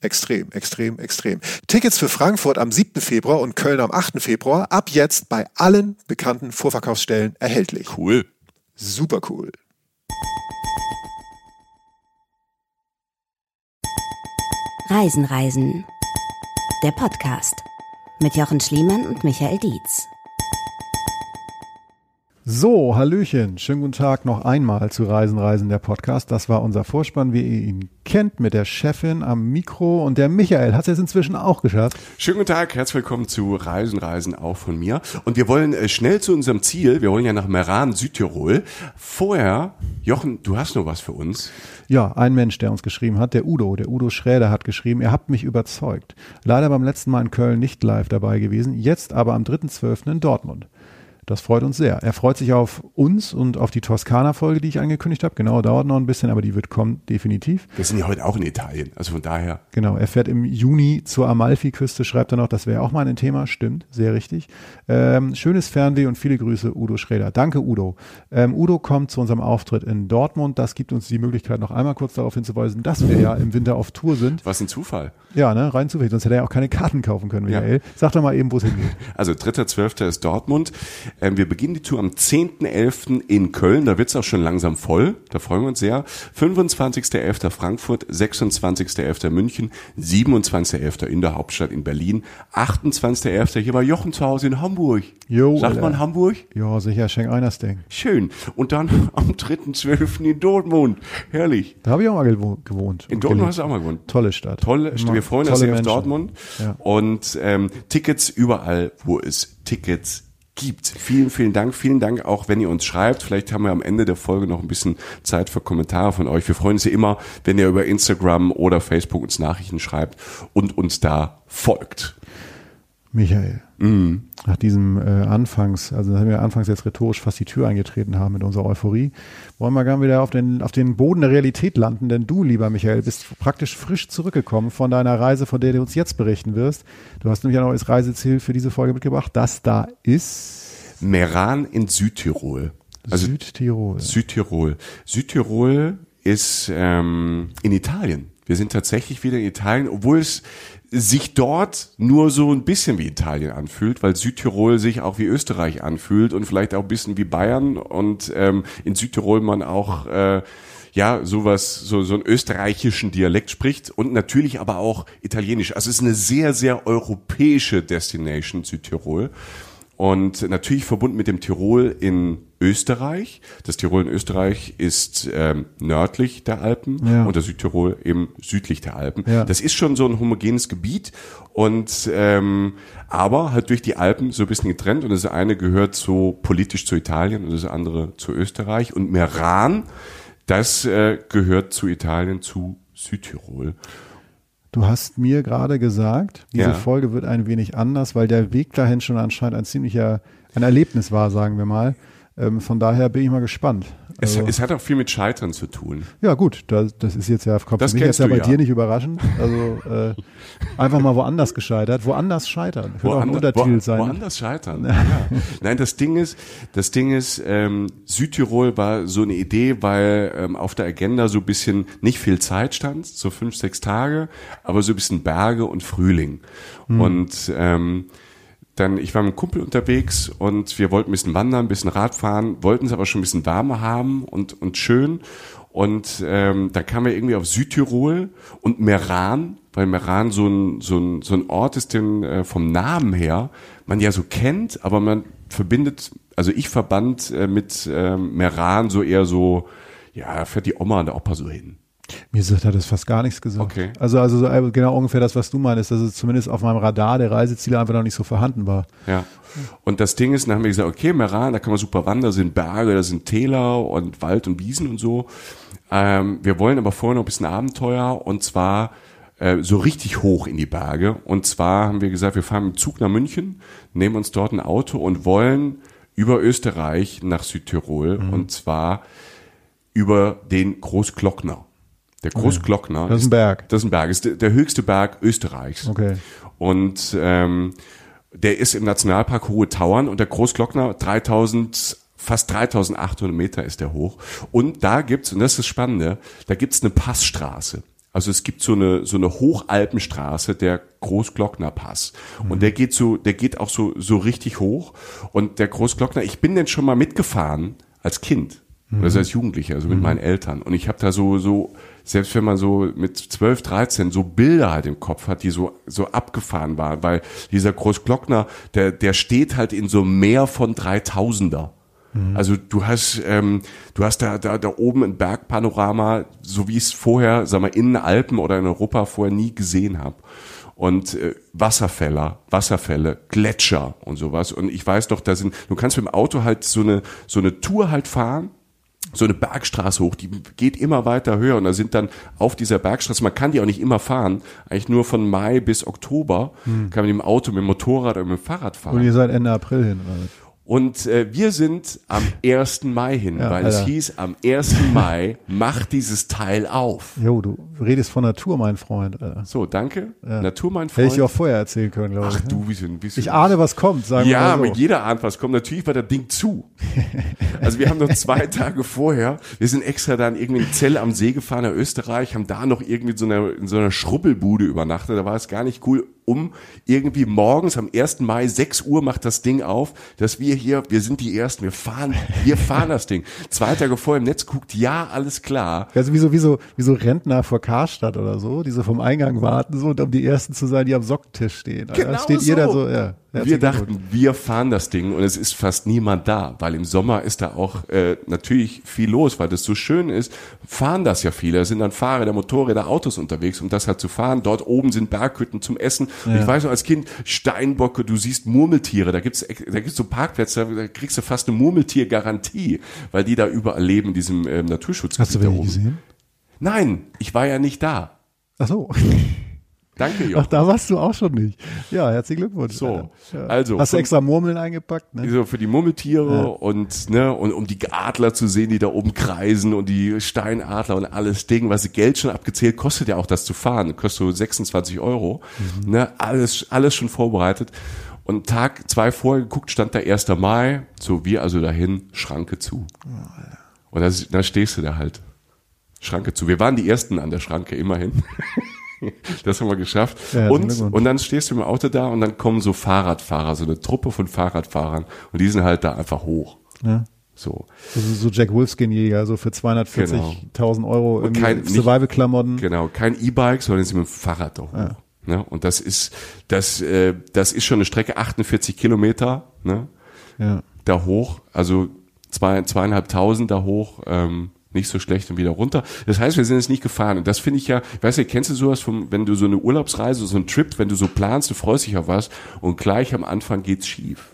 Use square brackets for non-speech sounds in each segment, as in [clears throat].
Extrem, extrem, extrem. Tickets für Frankfurt am 7. Februar und Köln am 8. Februar ab jetzt bei allen bekannten Vorverkaufsstellen erhältlich. Cool. Super cool. Reisen, Reisen. Der Podcast mit Jochen Schliemann und Michael Dietz. So, Hallöchen, schönen guten Tag noch einmal zu Reisen, Reisen, der Podcast. Das war unser Vorspann, wie ihr ihn kennt, mit der Chefin am Mikro und der Michael hat es jetzt inzwischen auch geschafft. Schönen guten Tag, herzlich willkommen zu Reisen, Reisen auch von mir. Und wir wollen äh, schnell zu unserem Ziel, wir wollen ja nach Meran, Südtirol. Vorher, Jochen, du hast noch was für uns. Ja, ein Mensch, der uns geschrieben hat, der Udo, der Udo Schräder hat geschrieben, ihr habt mich überzeugt. Leider beim letzten Mal in Köln nicht live dabei gewesen, jetzt aber am 3.12. in Dortmund. Das freut uns sehr. Er freut sich auf uns und auf die Toskana-Folge, die ich angekündigt habe. Genau, dauert noch ein bisschen, aber die wird kommen, definitiv. Wir sind ja heute auch in Italien, also von daher. Genau, er fährt im Juni zur Amalfi-Küste, schreibt er noch, das wäre auch mal ein Thema. Stimmt, sehr richtig. Ähm, schönes Fernweh und viele Grüße, Udo Schräder. Danke, Udo. Ähm, Udo kommt zu unserem Auftritt in Dortmund. Das gibt uns die Möglichkeit, noch einmal kurz darauf hinzuweisen, dass wir ja im Winter auf Tour sind. Was ein Zufall. Ja, ne, rein zufällig. Sonst hätte er ja auch keine Karten kaufen können, Michael. Ja. Sag doch mal eben, wo es hingeht. Also 3.12. ist Dortmund. Ähm, wir beginnen die Tour am 10.11. in Köln. Da wird's auch schon langsam voll. Da freuen wir uns sehr. 25.11. Frankfurt, 26.11. München, 27.11. in der Hauptstadt in Berlin, 28.11. hier bei Jochen zu Hause in Hamburg. Jo, Sagt man Hamburg? Ja, sicher, schenk einers Ding. Schön. Und dann [laughs] am 3.12. in Dortmund. Herrlich. Da habe ich auch mal gewohnt. In Dortmund hast du auch mal gewohnt. Tolle Stadt. Tolle Stadt. Wir freuen uns sehr auf Dortmund. Ja. Und ähm, Tickets überall, wo es Tickets gibt. Vielen, vielen Dank. Vielen Dank auch, wenn ihr uns schreibt. Vielleicht haben wir am Ende der Folge noch ein bisschen Zeit für Kommentare von euch. Wir freuen uns ja immer, wenn ihr über Instagram oder Facebook uns Nachrichten schreibt und uns da folgt. Michael, mm. nach diesem äh, Anfangs, also nachdem wir anfangs jetzt rhetorisch fast die Tür eingetreten haben mit unserer Euphorie, wollen wir gerne wieder auf den, auf den Boden der Realität landen, denn du, lieber Michael, bist praktisch frisch zurückgekommen von deiner Reise, von der du uns jetzt berichten wirst. Du hast nämlich ein neues Reiseziel für diese Folge mitgebracht. Das da ist Meran in Südtirol. Also Südtirol. Südtirol. Südtirol ist ähm, in Italien. Wir sind tatsächlich wieder in Italien, obwohl es sich dort nur so ein bisschen wie Italien anfühlt, weil Südtirol sich auch wie Österreich anfühlt und vielleicht auch ein bisschen wie Bayern und ähm, in Südtirol man auch äh, ja sowas so so einen österreichischen Dialekt spricht und natürlich aber auch italienisch. Also es ist eine sehr sehr europäische Destination Südtirol und natürlich verbunden mit dem Tirol in Österreich. Das Tirol in Österreich ist ähm, nördlich der Alpen ja. und das Südtirol eben südlich der Alpen. Ja. Das ist schon so ein homogenes Gebiet und ähm, aber halt durch die Alpen so ein bisschen getrennt und das eine gehört so politisch zu Italien und das andere zu Österreich und Meran, das äh, gehört zu Italien zu Südtirol. Du hast mir gerade gesagt, diese ja. Folge wird ein wenig anders, weil der Weg dahin schon anscheinend ein ziemlicher, ein Erlebnis war, sagen wir mal. Ähm, von daher bin ich mal gespannt. Es, also, es, hat auch viel mit Scheitern zu tun. Ja gut, das, das ist jetzt ja, kommt das mich jetzt ja bei ja. dir nicht überraschend. Also äh, einfach mal woanders gescheitert. Woanders scheitern. Könnte auch ein Untertitel wo, sein. Woanders scheitern. [laughs] Ja. Nein, das Ding ist, das Ding ist, ähm, Südtirol war so eine Idee, weil ähm, auf der Agenda so ein bisschen nicht viel Zeit stand, so fünf, sechs Tage, aber so ein bisschen Berge und Frühling. Hm. Und ähm, dann, ich war mit einem Kumpel unterwegs und wir wollten ein bisschen wandern, ein bisschen Radfahren, wollten es aber schon ein bisschen warmer haben und, und schön. Und ähm, dann kamen wir irgendwie auf Südtirol und Meran, weil Meran so ein, so ein, so ein Ort ist, den äh, vom Namen her man ja so kennt, aber man verbindet, also ich verband äh, mit ähm, Meran so eher so, ja, fährt die Oma und der Opa so hin. Mir sagt, hat das fast gar nichts gesagt. Okay. Also, also so, äh, genau ungefähr das, was du meinst, dass es zumindest auf meinem Radar der Reiseziele einfach noch nicht so vorhanden war. Ja. Und das Ding ist, dann haben wir gesagt, okay, Meran, da kann man super wandern, da sind Berge, da sind Täler und Wald und Wiesen und so. Ähm, wir wollen aber vorher noch ein bisschen Abenteuer und zwar äh, so richtig hoch in die Berge. Und zwar haben wir gesagt, wir fahren mit dem Zug nach München, nehmen uns dort ein Auto und wollen über Österreich nach Südtirol und zwar über den Großglockner. Der Großglockner Das ist ein Berg. das ist ein Berg, ist der, der höchste Berg Österreichs. Okay. Und ähm, der ist im Nationalpark Hohe Tauern und der Großglockner 3000 fast 3800 Meter ist der hoch. Und da gibt's und das ist das Spannende, da gibt's eine Passstraße. Also es gibt so eine so eine Hochalpenstraße, der Großglockner Pass. Und der geht so, der geht auch so so richtig hoch. Und der Großglockner, ich bin denn schon mal mitgefahren als Kind oder als Jugendlicher, also mit meinen Eltern. Und ich habe da so so selbst wenn man so mit 12, 13 so Bilder halt im Kopf hat, die so, so abgefahren waren, weil dieser Großglockner, der, der steht halt in so einem Meer von 3000er. Also du hast, ähm, du hast da, da, da oben ein Bergpanorama, so wie ich es vorher, sag mal, in den Alpen oder in Europa vorher nie gesehen habe. Und äh, Wasserfälle, Wasserfälle, Gletscher und sowas. Und ich weiß doch, da sind, du kannst mit dem Auto halt so eine, so eine Tour halt fahren, so eine Bergstraße hoch, die geht immer weiter höher und da sind dann auf dieser Bergstraße, man kann die auch nicht immer fahren, eigentlich nur von Mai bis Oktober kann man mit dem Auto, mit dem Motorrad oder mit dem Fahrrad fahren. Und ihr seid Ende April hin. Oder? was? Und äh, wir sind am 1. Mai hin, Ja, weil es Alter. hieß, am 1. Mai macht dieses Teil auf. Jo, du redest von Natur, mein Freund. Alter. So, danke. Natur, mein Hätte Freund. ich dir auch vorher erzählen können, glaube Ach ich. du, wie sind, wie sind Ich ahne, was kommt, sagen Ja, wir mal so. jeder ahnt, was kommt. Natürlich war das Ding zu. [laughs] Also wir haben noch zwei Tage vorher, wir sind extra dann irgendwie in Zell am See gefahren nach Österreich, haben da noch irgendwie in so einer, in so einer Schrubbelbude übernachtet. Da war es gar nicht cool, um irgendwie morgens am 1. Mai, 6 Uhr macht das Ding auf, dass wir hier, wir sind die Ersten, wir fahren, wir fahren das Ding. Zwei Tage vorher im Netz guckt, ja, alles klar. Also wie so, wie, so, wie so Rentner vor Karstadt oder so, die so vom Eingang warten, so, und um die Ersten zu sein, die am Sockentisch stehen. Alter. Genau Da steht so. jeder so, ja. Wir dachten, wir fahren das Ding und es ist fast niemand da, weil im Sommer ist da auch äh, natürlich viel los, weil das so schön ist. Fahren das ja viele, da sind dann Fahrräder, Motorräder, Autos unterwegs, um das halt zu fahren. Dort oben sind Berghütten zum Essen. Und ich weiß noch als Kind, Steinbocke, du siehst Murmeltiere, da gibt's da gibt's so Parkplätze, da kriegst du fast eine Murmeltiergarantie, weil die da überall leben in diesem ähm, Naturschutzgebiet Hast du da oben. gesehen? Nein, ich war ja nicht da. Ach so. [laughs] Danke, Ach, Jochen. da warst du auch schon nicht. Ja, herzlichen Glückwunsch. So, ja. also Hast du extra Murmeln eingepackt, ne? so für die Murmeltiere und ne und um die Adler zu sehen, die da oben kreisen und die Steinadler und alles Ding, was Geld schon abgezählt, kostet ja auch das zu fahren, kostet so 26 Euro, ne alles alles schon vorbereitet und Tag zwei vorher geguckt stand da 1. Mai, so wir also dahin Schranke zu und da, da stehst du da halt Schranke zu. Wir waren die ersten an der Schranke immerhin. [laughs] [laughs] Das haben wir geschafft. Ja, und, und dann stehst du im Auto da und dann kommen so Fahrradfahrer, so eine Truppe von Fahrradfahrern und die sind halt da einfach hoch. Ja. So. Also so Jack Wolfskin-Jäger, so für 240.000 Euro irgendwie kein- nicht- Survival-Klamotten. Genau, kein E-Bike, sondern sie mit dem Fahrrad da hoch. Ne? Und das ist, das, äh, das ist schon eine Strecke 48 Kilometer, ne? Ja. da hoch, also zwei, zweieinhalbtausend da hoch, ähm, nicht so schlecht und wieder runter. Das heißt, wir sind jetzt nicht gefahren. Und das finde ich ja, weißt du, kennst du sowas vom, wenn du so eine Urlaubsreise, so einen Trip, wenn du so planst, du freust dich auf was und gleich am Anfang geht's schief.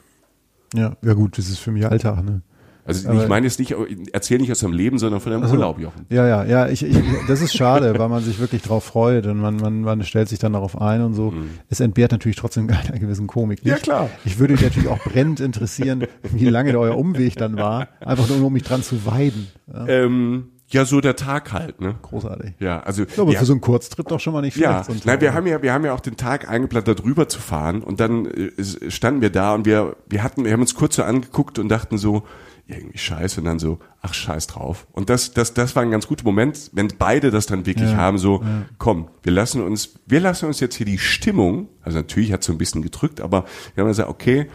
Ja, ja gut, das ist für mich Alltag, ne? Also Aber- ich meine jetzt nicht, erzähl nicht aus deinem Leben, sondern von deinem Urlaub, Jochen. Ja, ja, ja, ich, ich, das ist schade, weil man sich wirklich drauf freut und man, man, man stellt sich dann darauf ein und so. Es entbehrt natürlich trotzdem [laughs] einer gewissen Komik. Nicht? Mhm. Ja, klar. Ich würde mich natürlich auch brennend interessieren, wie lange euer Umweg dann war, einfach nur um mich dran zu weiden. Ja, Ähm, ja, so der Tag halt, ne? großartig. Ja, also. Ja, aber ja, für so einen Kurztrip doch schon mal nicht schlecht. Ja, so ein nein, wir haben ja, wir haben ja auch den Tag eingeplant, da drüber zu fahren und dann äh, standen wir da und wir, wir hatten, wir haben uns kurz so angeguckt und dachten so, irgendwie scheiße und dann so, ach scheiß drauf. Und das, das, das war ein ganz guter Moment, wenn beide das dann wirklich Ja, haben, so, ja. komm, wir lassen uns, wir lassen uns jetzt hier die Stimmung, also natürlich hat es so ein bisschen gedrückt, aber wir haben gesagt, okay,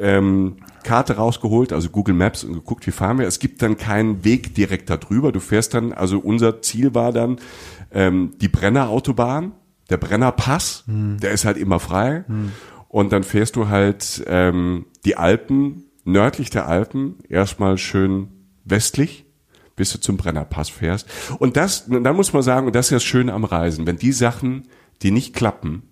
ähm, Karte rausgeholt, also Google Maps und geguckt, wie fahren wir. Es gibt dann keinen Weg direkt da drüber. Du fährst dann, also unser Ziel war dann ähm, die Brenner Autobahn, der Brenner Pass, der ist halt immer frei. Und dann fährst du halt ähm, die Alpen, nördlich der Alpen, erstmal schön westlich, bis du zum Brennerpass fährst. Und das, dann muss man sagen, und das ist ja das Schöne am Reisen, wenn die Sachen, die nicht klappen,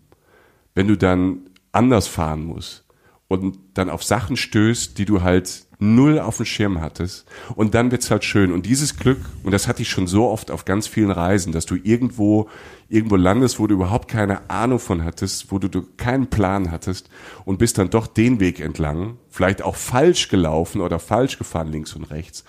wenn du dann anders fahren musst und dann auf Sachen stößt, die du halt null auf dem Schirm hattest. Und dann wird's halt schön. Und dieses Glück und das hatte ich schon so oft auf ganz vielen Reisen, dass du irgendwo irgendwo landest, wo du überhaupt keine Ahnung von hattest, wo du, du keinen Plan hattest und bist dann doch den Weg entlang, vielleicht auch falsch gelaufen oder falsch gefahren links und rechts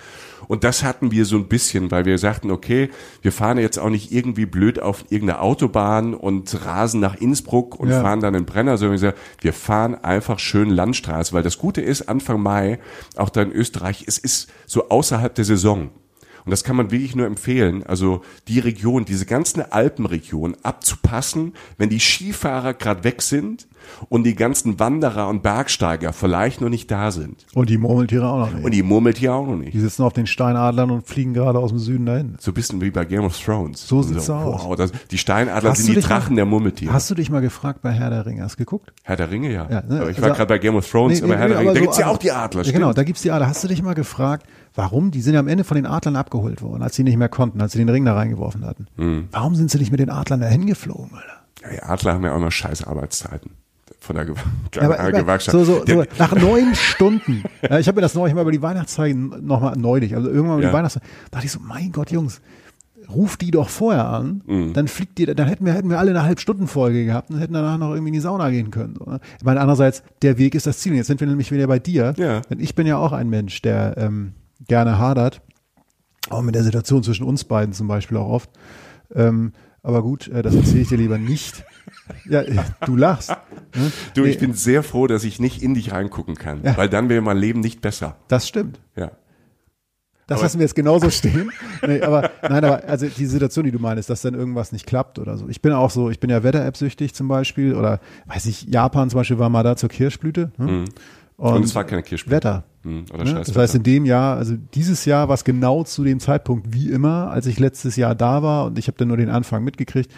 und das hatten wir so ein bisschen, weil wir sagten, okay, wir fahren jetzt auch nicht irgendwie blöd auf irgendeine Autobahn und rasen nach Innsbruck und Ja. fahren dann in Brenner, sondern wir sagen, wir fahren einfach schön Landstraße, weil das Gute ist, Anfang Mai, auch da in Österreich, es ist so außerhalb der Saison. Und das kann man wirklich nur empfehlen, also die Region, diese ganzen Alpenregion abzupassen, wenn die Skifahrer gerade weg sind und die ganzen Wanderer und Bergsteiger vielleicht noch nicht da sind. Und die Murmeltiere auch noch nicht. Und die Murmeltiere auch noch nicht. die sitzen auf den Steinadlern und fliegen gerade aus dem Süden dahin. So ein bisschen wie bei Game of Thrones. So sieht's aus. Wow, das, die Steinadler Hast sind die dich mal- Drachen der Murmeltiere. Hast du dich mal gefragt bei Herr der Ringe? Hast du geguckt? Herr der Ringe, ja. Ja, ne, Aber ich war also- gerade bei Game of Thrones, Nee, aber nee, Herr der aber Ringe, da so gibt's ja auch die Adler, Ja, genau, da gibt's die Adler. Hast du dich mal gefragt, warum? Die sind ja am Ende von den Adlern abgeholt worden, als sie nicht mehr konnten, als sie den Ring da reingeworfen hatten. Mhm. Warum sind sie nicht mit den Adlern dahin geflogen, Alter? Ja, die Adler haben ja auch noch scheiß Arbeitszeiten. Von der, Ge [laughs] Ja, aber, Gewerkschaft. so, so, so, nach neun Stunden, [laughs] ja, ich habe mir das neulich mal über die Weihnachtszeit nochmal neulich, also irgendwann über Ja. die Weihnachtszeit, dachte ich so, mein Gott, Jungs, ruf die doch vorher an, Mhm. dann fliegt die, dann hätten wir, hätten wir alle eine Halbstundenfolge gehabt und hätten danach noch irgendwie in die Sauna gehen können. So, ne? Ich meine, andererseits, der Weg ist das Ziel. Jetzt sind wir nämlich wieder bei dir. Ja. Denn ich bin ja auch ein Mensch, der ähm, gerne hadert, auch mit der Situation zwischen uns beiden zum Beispiel auch oft. Ähm, aber gut, äh, das erzähle ich dir lieber nicht. Ja, du lachst. Ne? du, ich bin sehr froh, dass ich nicht in dich reingucken kann, Ja. weil dann wäre mein Leben nicht besser. Das stimmt. Ja. Das Aber- lassen wir jetzt genauso stehen. Nee, aber nein, aber also die Situation, die du meinst, dass dann irgendwas nicht klappt oder so. Ich bin auch so, ich bin ja Wetter-App süchtig zum Beispiel oder weiß ich, Japan zum Beispiel war mal da zur Kirschblüte. Ne? Und, es war keine Kirschblüte. Wetter. Hm, Oder Ne? Das heißt, in dem Jahr, also dieses Jahr war es genau zu dem Zeitpunkt wie immer, als ich letztes Jahr da war und ich habe dann nur den Anfang mitgekriegt.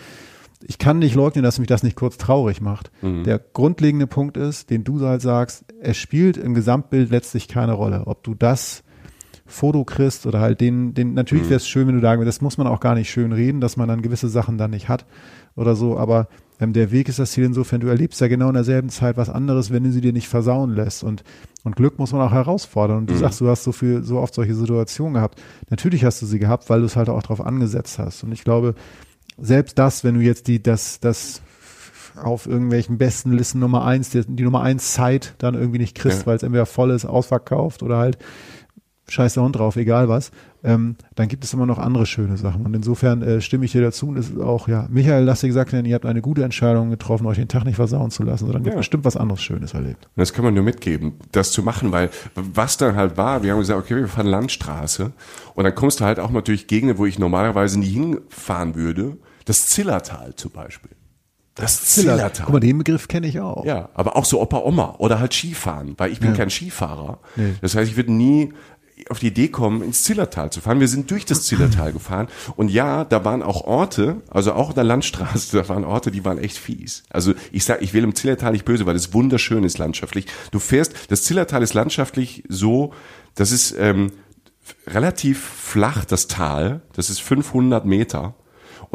Ich kann nicht leugnen, dass mich das nicht kurz traurig macht. Mhm. Der grundlegende Punkt ist, den du halt sagst, es spielt im Gesamtbild letztlich keine Rolle, ob du das Foto kriegst oder halt den, den, Mhm. natürlich wäre es schön, wenn du da, das muss man auch gar nicht schön reden, dass man dann gewisse Sachen dann nicht hat oder so, aber ähm, der Weg ist das Ziel insofern, du erlebst ja genau in derselben Zeit was anderes, wenn du sie dir nicht versauen lässt und, und Glück muss man auch herausfordern und du sagst, du hast so viel, so oft solche Situationen gehabt. Natürlich hast du sie gehabt, weil du es halt auch drauf angesetzt hast und ich glaube, selbst das, wenn du jetzt die, das, das auf irgendwelchen besten Listen Nummer eins, die, die Nummer eins Zeit dann irgendwie nicht kriegst, Ja. weil es entweder voll ist, ausverkauft oder halt scheiß der Hund drauf, egal was, ähm, dann gibt es immer noch andere schöne Sachen. Und insofern äh, stimme ich dir dazu. Und es ist auch, ja, Michael, lass dir gesagt werden, ihr habt eine gute Entscheidung getroffen, euch den Tag nicht versauen zu lassen, sondern ihr Ja. habt bestimmt was anderes Schönes erlebt. Das kann man nur mitgeben, das zu machen, weil was dann halt war, wir haben gesagt, okay, wir fahren Landstraße und dann kommst du halt auch mal durch Gegenden, wo ich normalerweise nie hinfahren würde. Das Zillertal zum Beispiel. Das Zillertal. Guck mal, den Begriff kenne ich auch. Ja, aber auch so Opa Oma oder halt Skifahren, weil ich bin kein Skifahrer. Nee. Das heißt, ich würde nie auf die Idee kommen, ins Zillertal zu fahren. Wir sind durch das Zillertal gefahren und ja, da waren auch Orte, also auch in der Landstraße, [laughs] da waren Orte, die waren echt fies. Also ich sag, ich will im Zillertal nicht böse, weil es wunderschön ist landschaftlich. Du fährst, das Zillertal ist landschaftlich so, das ist ähm, relativ flach, das Tal, das ist 500 Meter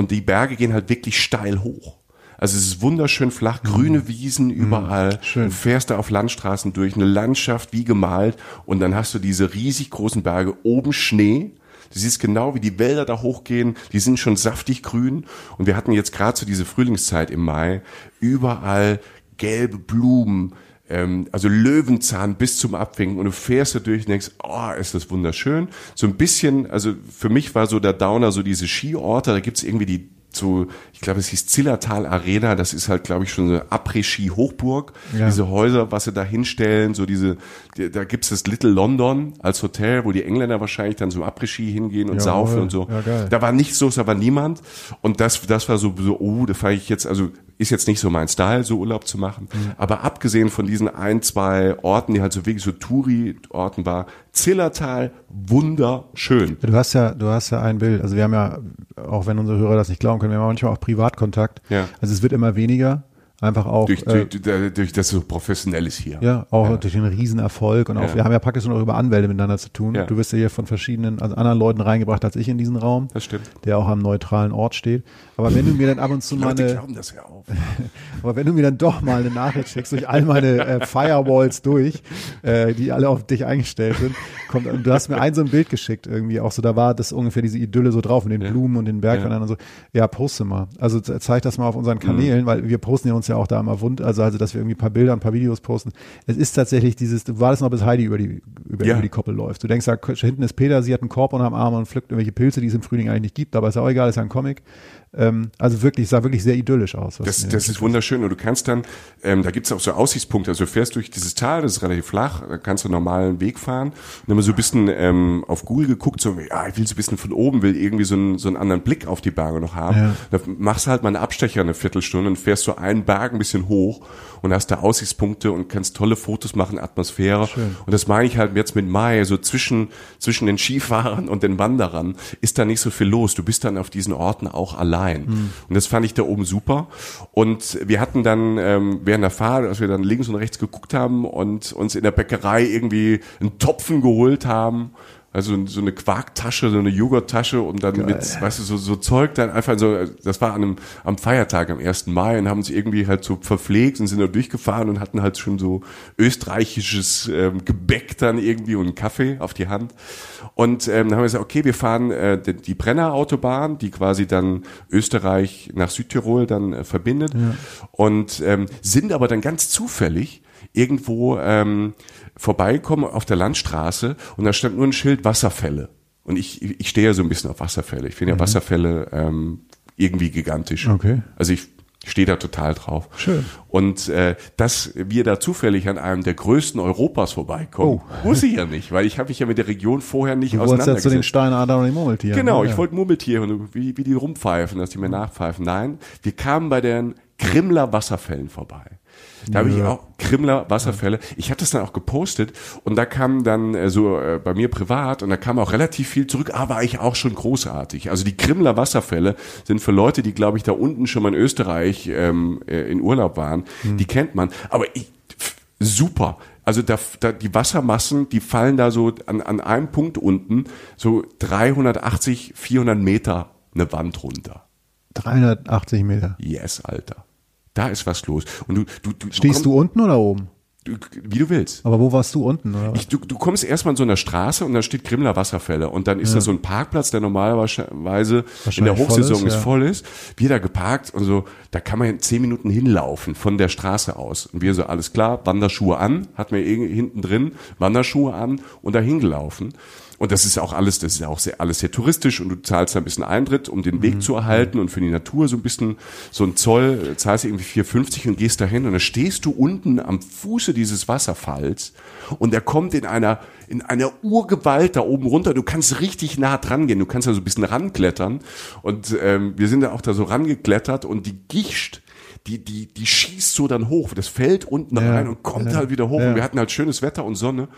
und die Berge gehen halt wirklich steil hoch. Also es ist wunderschön flach, grüne Wiesen überall. schön. Du fährst da auf Landstraßen durch, eine Landschaft wie gemalt und dann hast du diese riesig großen Berge, oben Schnee. Du siehst genau, wie die Wälder da hochgehen, die sind schon saftig grün und wir hatten jetzt gerade so diese Frühlingszeit im Mai, überall gelbe Blumen, ähm, also Löwenzahn bis zum Abwinken und du fährst durch und denkst, oh, ist das wunderschön. So ein bisschen, also für mich war so der Downer so diese Skiorte, da gibt's irgendwie die so, ich glaube, es hieß Zillertal Arena, das ist halt, glaube ich, schon eine Après-Ski-Hochburg. Ja. Diese Häuser, was sie da hinstellen, so diese, die, da gibt's das Little London als Hotel, wo die Engländer wahrscheinlich dann so Après-Ski hingehen und Jawohl. saufen und so. Ja. Da war nichts los, da war niemand. Und das, das war so, so oh, da fand ich jetzt, also ist jetzt nicht so mein Style, so Urlaub zu machen. Mhm. Aber abgesehen von diesen ein, zwei Orten, die halt so wirklich so Touri-Orten war, Zillertal, wunderschön. Du hast ja, du hast ja ein Bild. Also wir haben ja, auch wenn unsere Hörer das nicht glauben können, wir haben manchmal auch Privatkontakt. Ja. Also es wird immer weniger. Einfach auch. Durch, äh, durch, durch, durch das so professionell ist hier. Ja, auch durch den Riesenerfolg und auch, Ja. wir haben ja praktisch nur noch über Anwälte miteinander zu tun. Ja. Du wirst ja hier von verschiedenen, also anderen Leuten reingebracht als ich in diesen Raum, Das stimmt. der auch am neutralen Ort steht. Aber wenn du mir dann ab und zu mal eine, glauben das ja auch. [laughs] aber wenn du mir dann doch mal eine Nachricht schickst, durch all meine äh, Firewalls durch, äh, die alle auf dich eingestellt sind, kommt, und du hast mir ein so ein Bild geschickt irgendwie, auch so, da war das ungefähr diese Idylle so drauf mit den Blumen und den Bergwäldern und so. Ja, poste mal. Also ze- zeig das mal auf unseren Kanälen, weil wir posten ja uns ja auch da immer wund, also, also dass wir irgendwie ein paar Bilder, ein paar Videos posten. Es ist tatsächlich dieses, du wartest noch bis Heidi über die, über, Ja. über die Koppel läuft. Du denkst, da hinten ist Peter, sie hat einen Korb unterm Arm und pflückt irgendwelche Pilze, die es im Frühling eigentlich nicht gibt, aber ist auch egal, ist ja ein Comic. Ähm, also wirklich, sah wirklich sehr idyllisch aus. Das, das ist wunderschön und du kannst dann, ähm, da gibt's auch so Aussichtspunkte, also du fährst durch dieses Tal, das ist relativ flach, da kannst du einen normalen Weg fahren und dann wir so ein bisschen ähm, auf Google geguckt, so, ja, ich will so ein bisschen von oben, will irgendwie so einen, so einen anderen Blick auf die Berge noch haben. Ja. Da machst du halt mal einen Abstecher eine Viertelstunde und fährst so einen Berg ein bisschen hoch und hast da Aussichtspunkte und kannst tolle Fotos machen, Atmosphäre. Schön. Und das meine ich halt jetzt mit Mai, so zwischen, zwischen den Skifahrern und den Wanderern ist da nicht so viel los. Du bist dann auf diesen Orten auch allein. Und das fand ich da oben super. Und wir hatten dann ähm, während der Fahrt, als wir dann links und rechts geguckt haben und uns in der Bäckerei irgendwie einen Topfen geholt haben, also so eine Quarktasche, so eine Joghurttasche und dann mit, weißt du, so, so Zeug dann einfach so, das war an einem, am Feiertag, am 1. Mai und haben uns irgendwie halt so verpflegt und sind da durchgefahren und hatten halt schon so österreichisches ähm, Gebäck dann irgendwie und einen Kaffee auf die Hand. Und ähm, dann haben wir gesagt, okay, wir fahren äh, die, die Brenner-Autobahn, die quasi dann Österreich nach Südtirol dann äh, verbindet und ähm, sind aber dann ganz zufällig irgendwo ähm, vorbeikommen auf der Landstraße und da stand nur ein Schild Wasserfälle. Und ich, ich stehe ja so ein bisschen auf Wasserfälle. Ich finde ja Wasserfälle ähm, irgendwie gigantisch. Okay. Also ich stehe da total drauf. Schön. Und äh, dass wir da zufällig an einem der größten Europas vorbeikommen, Oh. wusste ich ja nicht, weil ich habe mich ja mit der Region vorher nicht Du wolltest ja auseinandergesetzt. zu den Steinadern und den Murmeltieren. Genau, ne? ich Ja. wollte Murmeltiere, und wie, wie die rumpfeifen, dass die mir nachpfeifen. Nein, wir kamen bei den Krimmler Wasserfällen vorbei. Da habe ich auch Krimmler Wasserfälle. Ich hatte das dann auch gepostet und da kam dann äh, so äh, bei mir privat und da kam auch relativ viel zurück, aber eigentlich auch schon großartig. Also die Krimmler Wasserfälle sind für Leute, die glaube ich da unten schon mal in Österreich ähm, äh, in Urlaub waren, die kennt man. Aber ich, pf, super. Also da, da die Wassermassen, die fallen da so an, an einem Punkt unten so 380, 400 Meter eine Wand runter. 380 Meter. Yes, Alter. Da ist was los. Und du, du, du Stehst du unten oder oben? du, wie du willst. Aber wo warst du unten? Oder? Ich, du, du kommst erstmal in so einer Straße und da steht Grimler Wasserfälle und dann ist da so ein Parkplatz, der normalerweise in der Hochsaison voll ist, ist, ja. voll ist. Wir da geparkt und so, da kann man in zehn Minuten hinlaufen von der Straße aus. Und wir so, alles klar, Wanderschuhe an, hatten wir eh hinten drin, Wanderschuhe an und da hingelaufen. Und das ist auch alles, das ist ja auch sehr, alles sehr touristisch und du zahlst da ein bisschen Eintritt, um den Mhm. Weg zu erhalten und für die Natur so ein bisschen so ein Zoll, äh, zahlst irgendwie 4,50 und gehst dahin und dann stehst du unten am Fuße dieses Wasserfalls und der kommt in einer, in einer Urgewalt da oben runter. Du kannst richtig nah dran gehen, du kannst da so ein bisschen ranklettern und ähm, wir sind da auch da so rangeklettert und die Gischt, die, die, die schießt so dann hoch. Das fällt unten Ja, rein und kommt ja, halt wieder hoch. ja. Und wir hatten halt schönes Wetter und Sonne.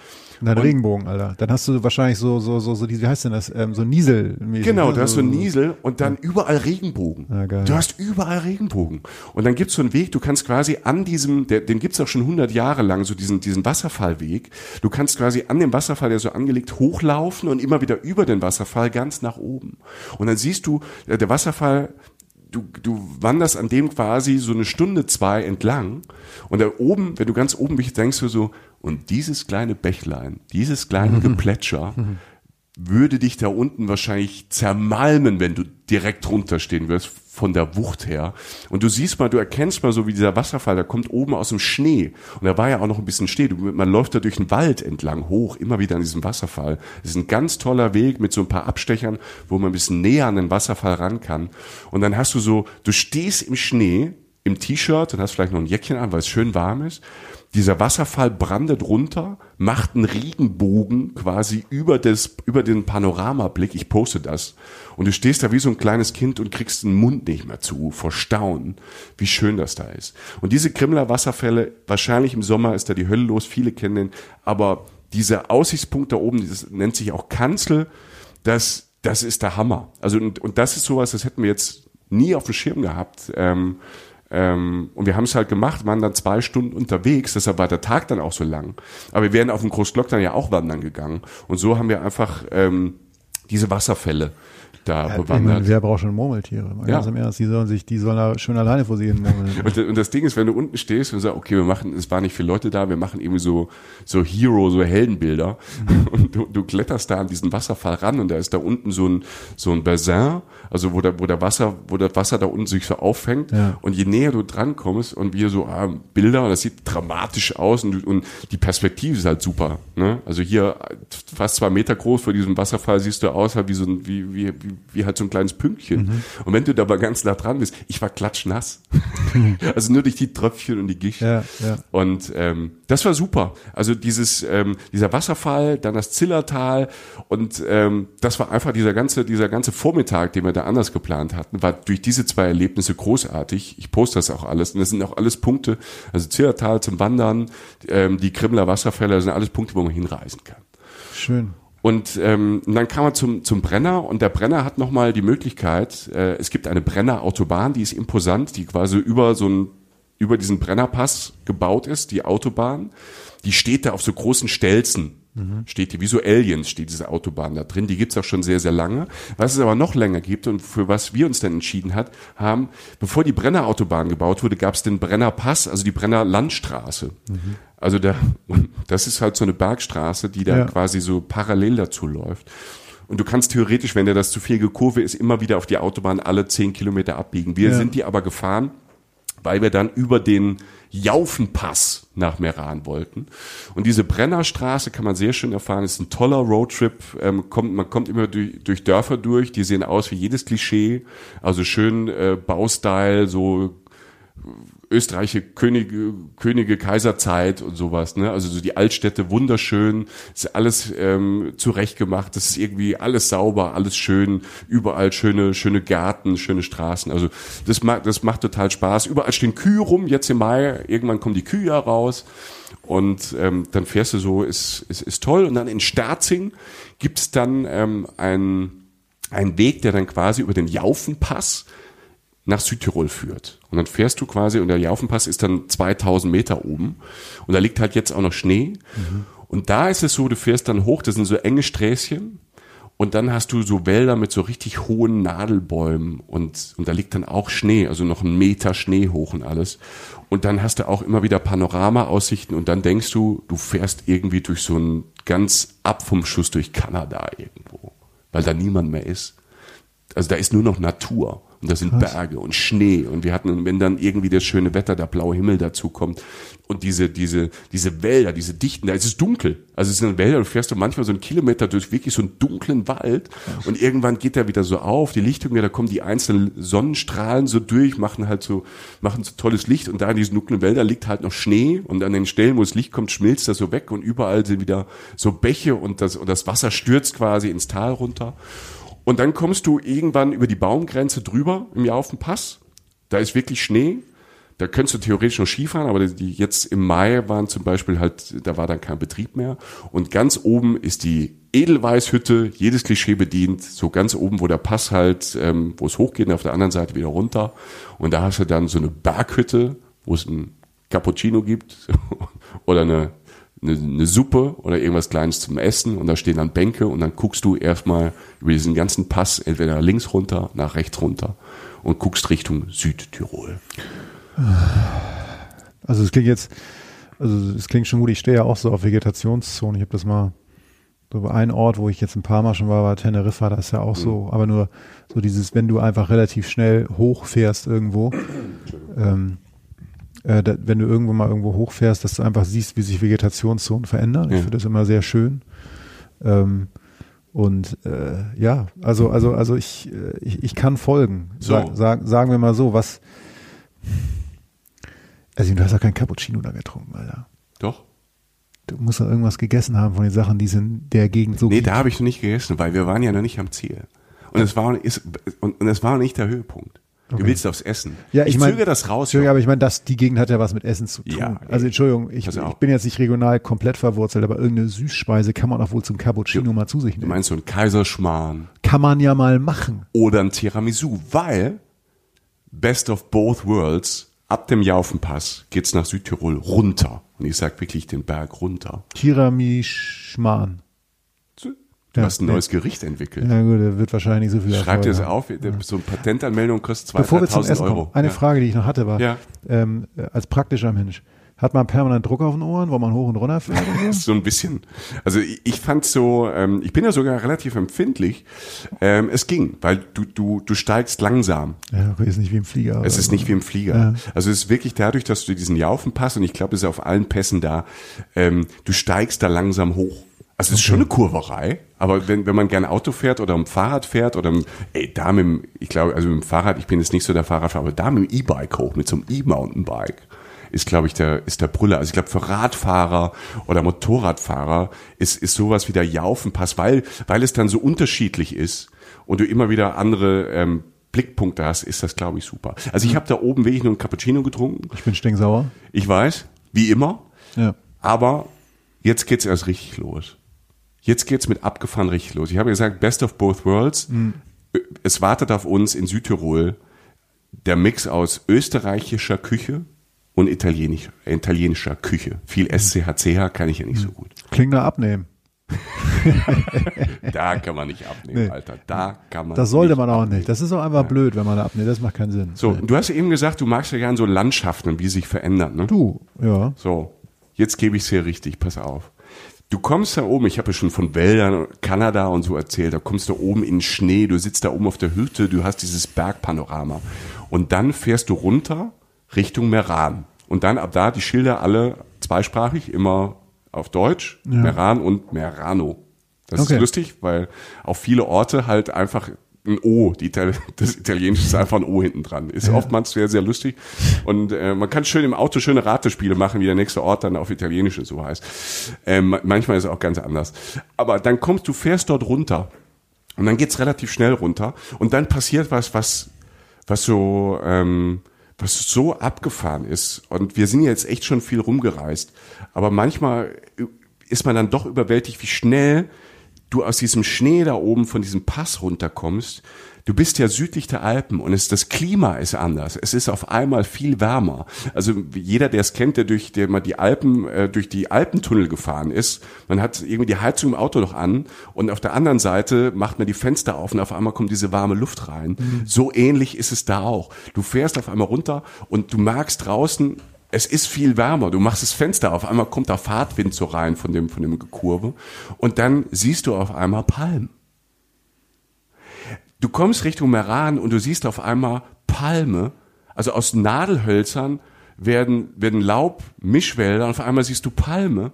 Und dann Und- Regenbogen, Alter. Dann hast du wahrscheinlich so, so, so, so, wie heißt denn das? Ähm, so Niesel. Genau, du hast so einen Niesel und dann überall Regenbogen. Du hast überall Regenbogen. Und dann gibt's so einen Weg, du kannst quasi an diesem, der, den gibt's auch schon 100 Jahre lang, so diesen, diesen Wasserfallweg. Du kannst quasi an dem Wasserfall, der so angelegt, hochlaufen und immer wieder über den Wasserfall ganz nach oben. Und dann siehst du, äh, der Wasserfall du, du wanderst an dem quasi so eine Stunde, zwei entlang und da oben, wenn du ganz oben bist, denkst du so, und dieses kleine Bächlein, dieses kleine Geplätscher, würde dich da unten wahrscheinlich zermalmen, wenn du direkt runterstehen wirst von der Wucht her. Und du siehst mal, du erkennst mal so, wie dieser Wasserfall, der kommt oben aus dem Schnee. Und da war ja auch noch ein bisschen Schnee. Man läuft da durch den Wald entlang, hoch, immer wieder an diesem Wasserfall. Das ist ein ganz toller Weg mit so ein paar Abstechern, wo man ein bisschen näher an den Wasserfall ran kann. Und dann hast du so, du stehst im Schnee, im T-Shirt und hast vielleicht noch ein Jäckchen an, weil es schön warm ist dieser Wasserfall brandet runter, macht einen Regenbogen quasi über das, über den Panoramablick. Ich poste das. Und du stehst da wie so ein kleines Kind und kriegst den Mund nicht mehr zu, vor Staunen, wie schön das da ist. Und diese Krimler Wasserfälle, wahrscheinlich im Sommer ist da die Hölle los, viele kennen den, aber dieser Aussichtspunkt da oben, das nennt sich auch Kanzel, das, das ist der Hammer. Also, und, und das ist sowas, das hätten wir jetzt nie auf dem Schirm gehabt. Ähm, ähm, und wir haben es halt gemacht, waren dann zwei Stunden unterwegs, deshalb war der Tag dann auch so lang. Aber wir wären auf dem Großglock dann ja auch wandern gegangen. Und so haben wir einfach ähm, diese Wasserfälle da ja, bewandert. Meine, wer braucht schon Murmeltiere? Mal ja. Ganz im Ernst, die sollen sich, die sollen da schön alleine vor sich hin murmeln. [laughs] und, und, das Ding ist, wenn du unten stehst und sagst, okay, wir machen, es waren nicht viele Leute da, wir machen irgendwie so, so Hero, so Heldenbilder. Mhm. [laughs] Und du, du kletterst da an diesen Wasserfall ran und da ist da unten so ein, so ein Bassin, also wo der, wo der Wasser, wo das Wasser da unten sich so auffängt. Ja. Und je näher du dran kommst und wir so ah, Bilder, das sieht dramatisch aus und, und die Perspektive ist halt super. Ne? Also hier fast zwei Meter groß vor diesem Wasserfall siehst du aus, halt wie so ein, wie, wie, wie, wie halt so ein kleines Pünktchen. Mhm. Und wenn du da aber ganz nah dran bist, ich war klatschnass. [laughs] also nur durch die Tröpfchen und die Gischt. Ja, ja. Und ähm, das war super. Also dieses, ähm, dieser Wasserfall, dann das Zillertal und ähm, das war einfach dieser ganze, dieser ganze Vormittag, den wir da anders geplant hatten, war durch diese zwei Erlebnisse großartig. Ich poste das auch alles und das sind auch alles Punkte. Also Zillertal zum Wandern, ähm, die Krimmler Wasserfälle, das sind alles Punkte, wo man hinreisen kann. Schön. Und ähm, dann kam er zum, zum Brenner und der Brenner hat nochmal die Möglichkeit, äh, es gibt eine Brenner-Autobahn, die ist imposant, die quasi über so ein, über diesen Brennerpass gebaut ist, die Autobahn. Die steht da auf so großen Stelzen. Mhm. Steht die, wie so Aliens steht diese Autobahn da drin. Die gibt's auch schon sehr, sehr lange. Was es aber noch länger gibt und für was wir uns dann entschieden hat, haben, bevor die Brennerautobahn gebaut wurde, gab's den Brennerpass, also die Brenner Landstraße. Mhm. Also der, [laughs] das ist halt so eine Bergstraße, die da ja. quasi so parallel dazu läuft. Und du kannst theoretisch, wenn dir das zu viel Kurve ist, immer wieder auf die Autobahn alle zehn Kilometer abbiegen. Wir ja. sind die aber gefahren, weil wir dann über den Jaufenpass nach Meran wollten. Und diese Brennerstraße kann man sehr schön erfahren, ist ein toller Roadtrip. Ähm, kommt, man kommt immer durch, durch Dörfer durch, die sehen aus wie jedes Klischee. Also schön äh, Baustyle, so österreichische Könige, Könige, Kaiserzeit und sowas, ne? Also so die Altstädte wunderschön, ist alles ähm, zurechtgemacht, das ist irgendwie alles sauber, alles schön, überall schöne, schöne Gärten, schöne Straßen. Also das macht, das macht total Spaß. Überall stehen Kühe rum, jetzt im Mai, irgendwann kommen die Kühe raus und ähm, dann fährst du so, ist, ist, ist toll. Und dann in Sterzing gibt's dann ähm, ein ein Weg, der dann quasi über den Jaufenpass nach Südtirol führt. Und dann fährst du quasi, und der Jaufenpass ist dann 2000 Meter oben. Und da liegt halt jetzt auch noch Schnee. Mhm. Und da ist es so, du fährst dann hoch, das sind so enge Sträßchen. Und dann hast du so Wälder mit so richtig hohen Nadelbäumen und, und da liegt dann auch Schnee, also noch ein Meter Schnee hoch und alles. Und dann hast du auch immer wieder Panoramaaussichten und dann denkst du, du fährst irgendwie durch so einen ganz ab vom Schuss durch Kanada irgendwo, weil da niemand mehr ist. Also da ist nur noch Natur. Und da sind Krass. Berge und Schnee. Und wir hatten, wenn dann irgendwie das schöne Wetter, der blaue Himmel dazu kommt und diese, diese, diese Wälder, diese Dichten, da ist es dunkel. Also es sind Wälder, du fährst du manchmal so einen Kilometer durch wirklich so einen dunklen Wald und irgendwann geht der wieder so auf, die Lichtung, ja, da kommen die einzelnen Sonnenstrahlen so durch, machen halt so, machen so tolles Licht und da in diesen dunklen Wäldern liegt halt noch Schnee und an den Stellen, wo das Licht kommt, schmilzt das so weg und überall sind wieder so Bäche und das, und das Wasser stürzt quasi ins Tal runter. Und dann kommst du irgendwann über die Baumgrenze drüber im Jahr auf den Pass. Da ist wirklich Schnee. Da könntest du theoretisch noch Skifahren, aber die jetzt im Mai waren zum Beispiel halt, da war dann kein Betrieb mehr. Und ganz oben ist die Edelweißhütte, jedes Klischee bedient, so ganz oben, wo der Pass halt, ähm, wo es hochgeht und auf der anderen Seite wieder runter. Und da hast du dann so eine Berghütte, wo es ein Cappuccino gibt [laughs] oder eine eine, eine Suppe oder irgendwas Kleines zum Essen und da stehen dann Bänke und dann guckst du erstmal über diesen ganzen Pass entweder links runter, nach rechts runter und guckst Richtung Südtirol. Also es klingt jetzt, also es klingt schon gut, ich stehe ja auch so auf Vegetationszone. Ich habe das mal So ein Ort, wo ich jetzt ein paar Mal schon war, war Teneriffa, das ist ja auch so, aber nur so dieses, wenn du einfach relativ schnell hochfährst irgendwo, ähm, äh, da, wenn du irgendwo mal irgendwo hochfährst, dass du einfach siehst, wie sich Vegetationszonen verändern. Ich Ja. finde das immer sehr schön. Ähm, und äh, ja, also, also, also ich, äh, ich, ich kann folgen. So. Sag, sag, sagen wir mal so, was. Also du hast ja kein Cappuccino da getrunken, Alter. Doch. Du musst doch irgendwas gegessen haben von den Sachen, die es in der Gegend so Nee, gibt. da habe ich noch nicht gegessen, weil wir waren ja noch nicht am Ziel. Und es war, ist, und, und es war nicht der Höhepunkt. Du Okay. willst aufs Essen. Ja, ich ich mein- zögere das raus. Entschuldigung, aber ich meine, das, die Gegend hat ja was mit Essen zu tun. Ja, also. Entschuldigung, ich, ich bin jetzt nicht regional komplett verwurzelt, aber irgendeine Süßspeise kann man auch wohl zum Cappuccino mal zu sich Du nehmen. meinst so ein Kaiserschmarrn Kann man ja mal machen. oder ein Tiramisu, weil Best of Both Worlds, ab dem Jaufenpass geht's nach Südtirol runter. Und ich sag wirklich den Berg runter. Tiramischman. Du Ja, hast ein neues Gericht entwickelt. Ja gut, der wird wahrscheinlich nicht so viel Schreib dir das auf, so eine Patentanmeldung kostet Bevor wir zum 2.000 Essen Euro. kommen, eine Ja. Frage, die ich noch hatte, war, Ja. ähm, äh, als praktischer Mensch, hat man permanent Druck auf den Ohren, wo man hoch und runter fährt? So? [laughs] So ein bisschen. Also ich, ich fand so, ähm, ich bin ja sogar relativ empfindlich. Ähm, es ging, weil du, du, du steigst langsam. Ja, okay, ist nicht wie im Flieger. Es ist nicht wie im Flieger. Ja. Also es ist wirklich dadurch, dass du diesen Jaufenpass, und ich glaube, es ist auf allen Pässen da, ähm, du steigst da langsam hoch. Also es ist schon eine Kurverei, aber wenn, wenn man gerne Auto fährt oder im Fahrrad fährt oder im, ey, da mit dem, ich glaube, also mit dem Fahrrad, ich bin jetzt nicht so der Fahrradfahrer, aber da mit dem E-Bike hoch, mit so einem E-Mountainbike, ist, glaube ich, der, ist der Brüller. Also ich glaube, für Radfahrer oder Motorradfahrer ist, ist sowas wie der Jaufenpass, weil, weil es dann so unterschiedlich ist und du immer wieder andere ähm, Blickpunkte hast, ist das, glaube ich, super. Also ich habe da oben wirklich nur ein Cappuccino getrunken. Ich bin stinksauer. Ich weiß, wie immer. Ja. Aber jetzt geht's erst richtig los. Jetzt geht's mit abgefahren richtig los. Ich habe gesagt, Best of Both Worlds. Es wartet auf uns in Südtirol der Mix aus österreichischer Küche und italienisch, italienischer Küche. Viel SCHCH kann ich ja nicht so gut. Klingt nach Abnehmen. [laughs] Da kann man nicht abnehmen, Nee. Alter. Da kann man Das sollte man auch abnehmen. nicht. Das ist auch einfach blöd, wenn man da abnimmt. Das macht keinen Sinn. So, du hast ja eben gesagt, du magst ja gerne so Landschaften, wie sie sich verändern. Ne? Du, ja. So, jetzt gebe ich es dir richtig, pass auf. Du kommst da oben, ich habe ja schon von Wäldern, Kanada und so erzählt, da kommst du oben in Schnee, du sitzt da oben auf der Hütte, du hast dieses Bergpanorama. Und dann fährst du runter Richtung Meran. Und dann ab da die Schilder alle zweisprachig, immer auf Deutsch, Meran und Merano. Das Okay. ist lustig, weil auf viele Orte halt einfach ein O, die Itali [laughs] das Italienische ist einfach ein O hinten dran. Ist oftmals sehr, sehr lustig. Und äh, man kann schön im Auto schöne Ratespiele machen, wie der nächste Ort dann auf Italienisch und so heißt. Ähm, manchmal ist es auch ganz anders. Aber dann kommst du, fährst dort runter und dann geht's relativ schnell runter und dann passiert was, was, was so, ähm, was so abgefahren ist. Und wir sind jetzt echt schon viel rumgereist. Aber manchmal ist man dann doch überwältigt, wie schnell du aus diesem Schnee da oben von diesem Pass runterkommst. Du bist ja südlich der Alpen und es, das Klima ist anders. Es ist auf einmal viel wärmer. Also jeder, der es kennt, der durch der mal die Alpen, äh, durch die Alpentunnel gefahren ist, man hat irgendwie die Heizung im Auto noch an und auf der anderen Seite macht man die Fenster auf und auf einmal kommt diese warme Luft rein. So ähnlich ist es da auch. Du fährst auf einmal runter und du merkst draußen, es ist viel wärmer. Du machst das Fenster auf, einmal kommt da Fahrtwind so rein von dem, von dem Kurve. Und dann siehst du auf einmal Palmen. Du kommst Richtung Meran und du siehst auf einmal Palme. Also aus Nadelhölzern werden, werden Laub, Mischwälder und auf einmal siehst du Palme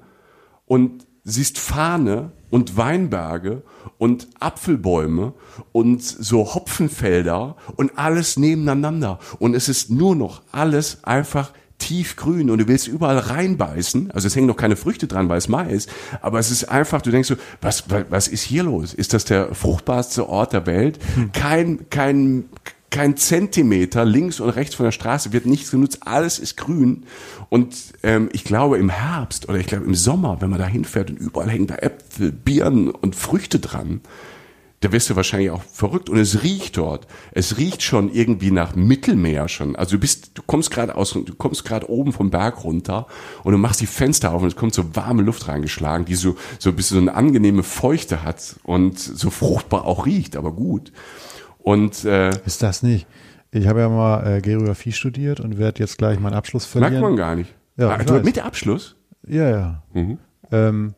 und siehst Fahne und Weinberge und Apfelbäume und so Hopfenfelder und alles nebeneinander. Und es ist nur noch alles einfach tiefgrün und du willst überall reinbeißen. Also es hängen noch keine Früchte dran, weil es Mai ist. Aber es ist einfach, du denkst so, was, was, was ist hier los? Ist das der fruchtbarste Ort der Welt? Kein, kein, kein Zentimeter links und rechts von der Straße wird nichts genutzt. Alles ist grün. Und ähm, ich glaube im Herbst oder ich glaube im Sommer, wenn man da hinfährt und überall hängen da Äpfel, Birnen und Früchte dran, da wirst du wahrscheinlich auch verrückt. Und es riecht dort. Es riecht schon irgendwie nach Mittelmeer schon. Also du bist, du kommst gerade aus, du kommst gerade oben vom Berg runter und du machst die Fenster auf und es kommt so warme Luft reingeschlagen, die so, so ein bisschen so eine angenehme Feuchte hat und so fruchtbar auch riecht, aber gut. Und äh, Ist das nicht? Ich habe ja mal äh, Geografie studiert und werde jetzt gleich meinen Abschluss merkt verlieren. man gar nicht. Ja, ah, du mit Abschluss? Ja, ja. Mhm. Ähm,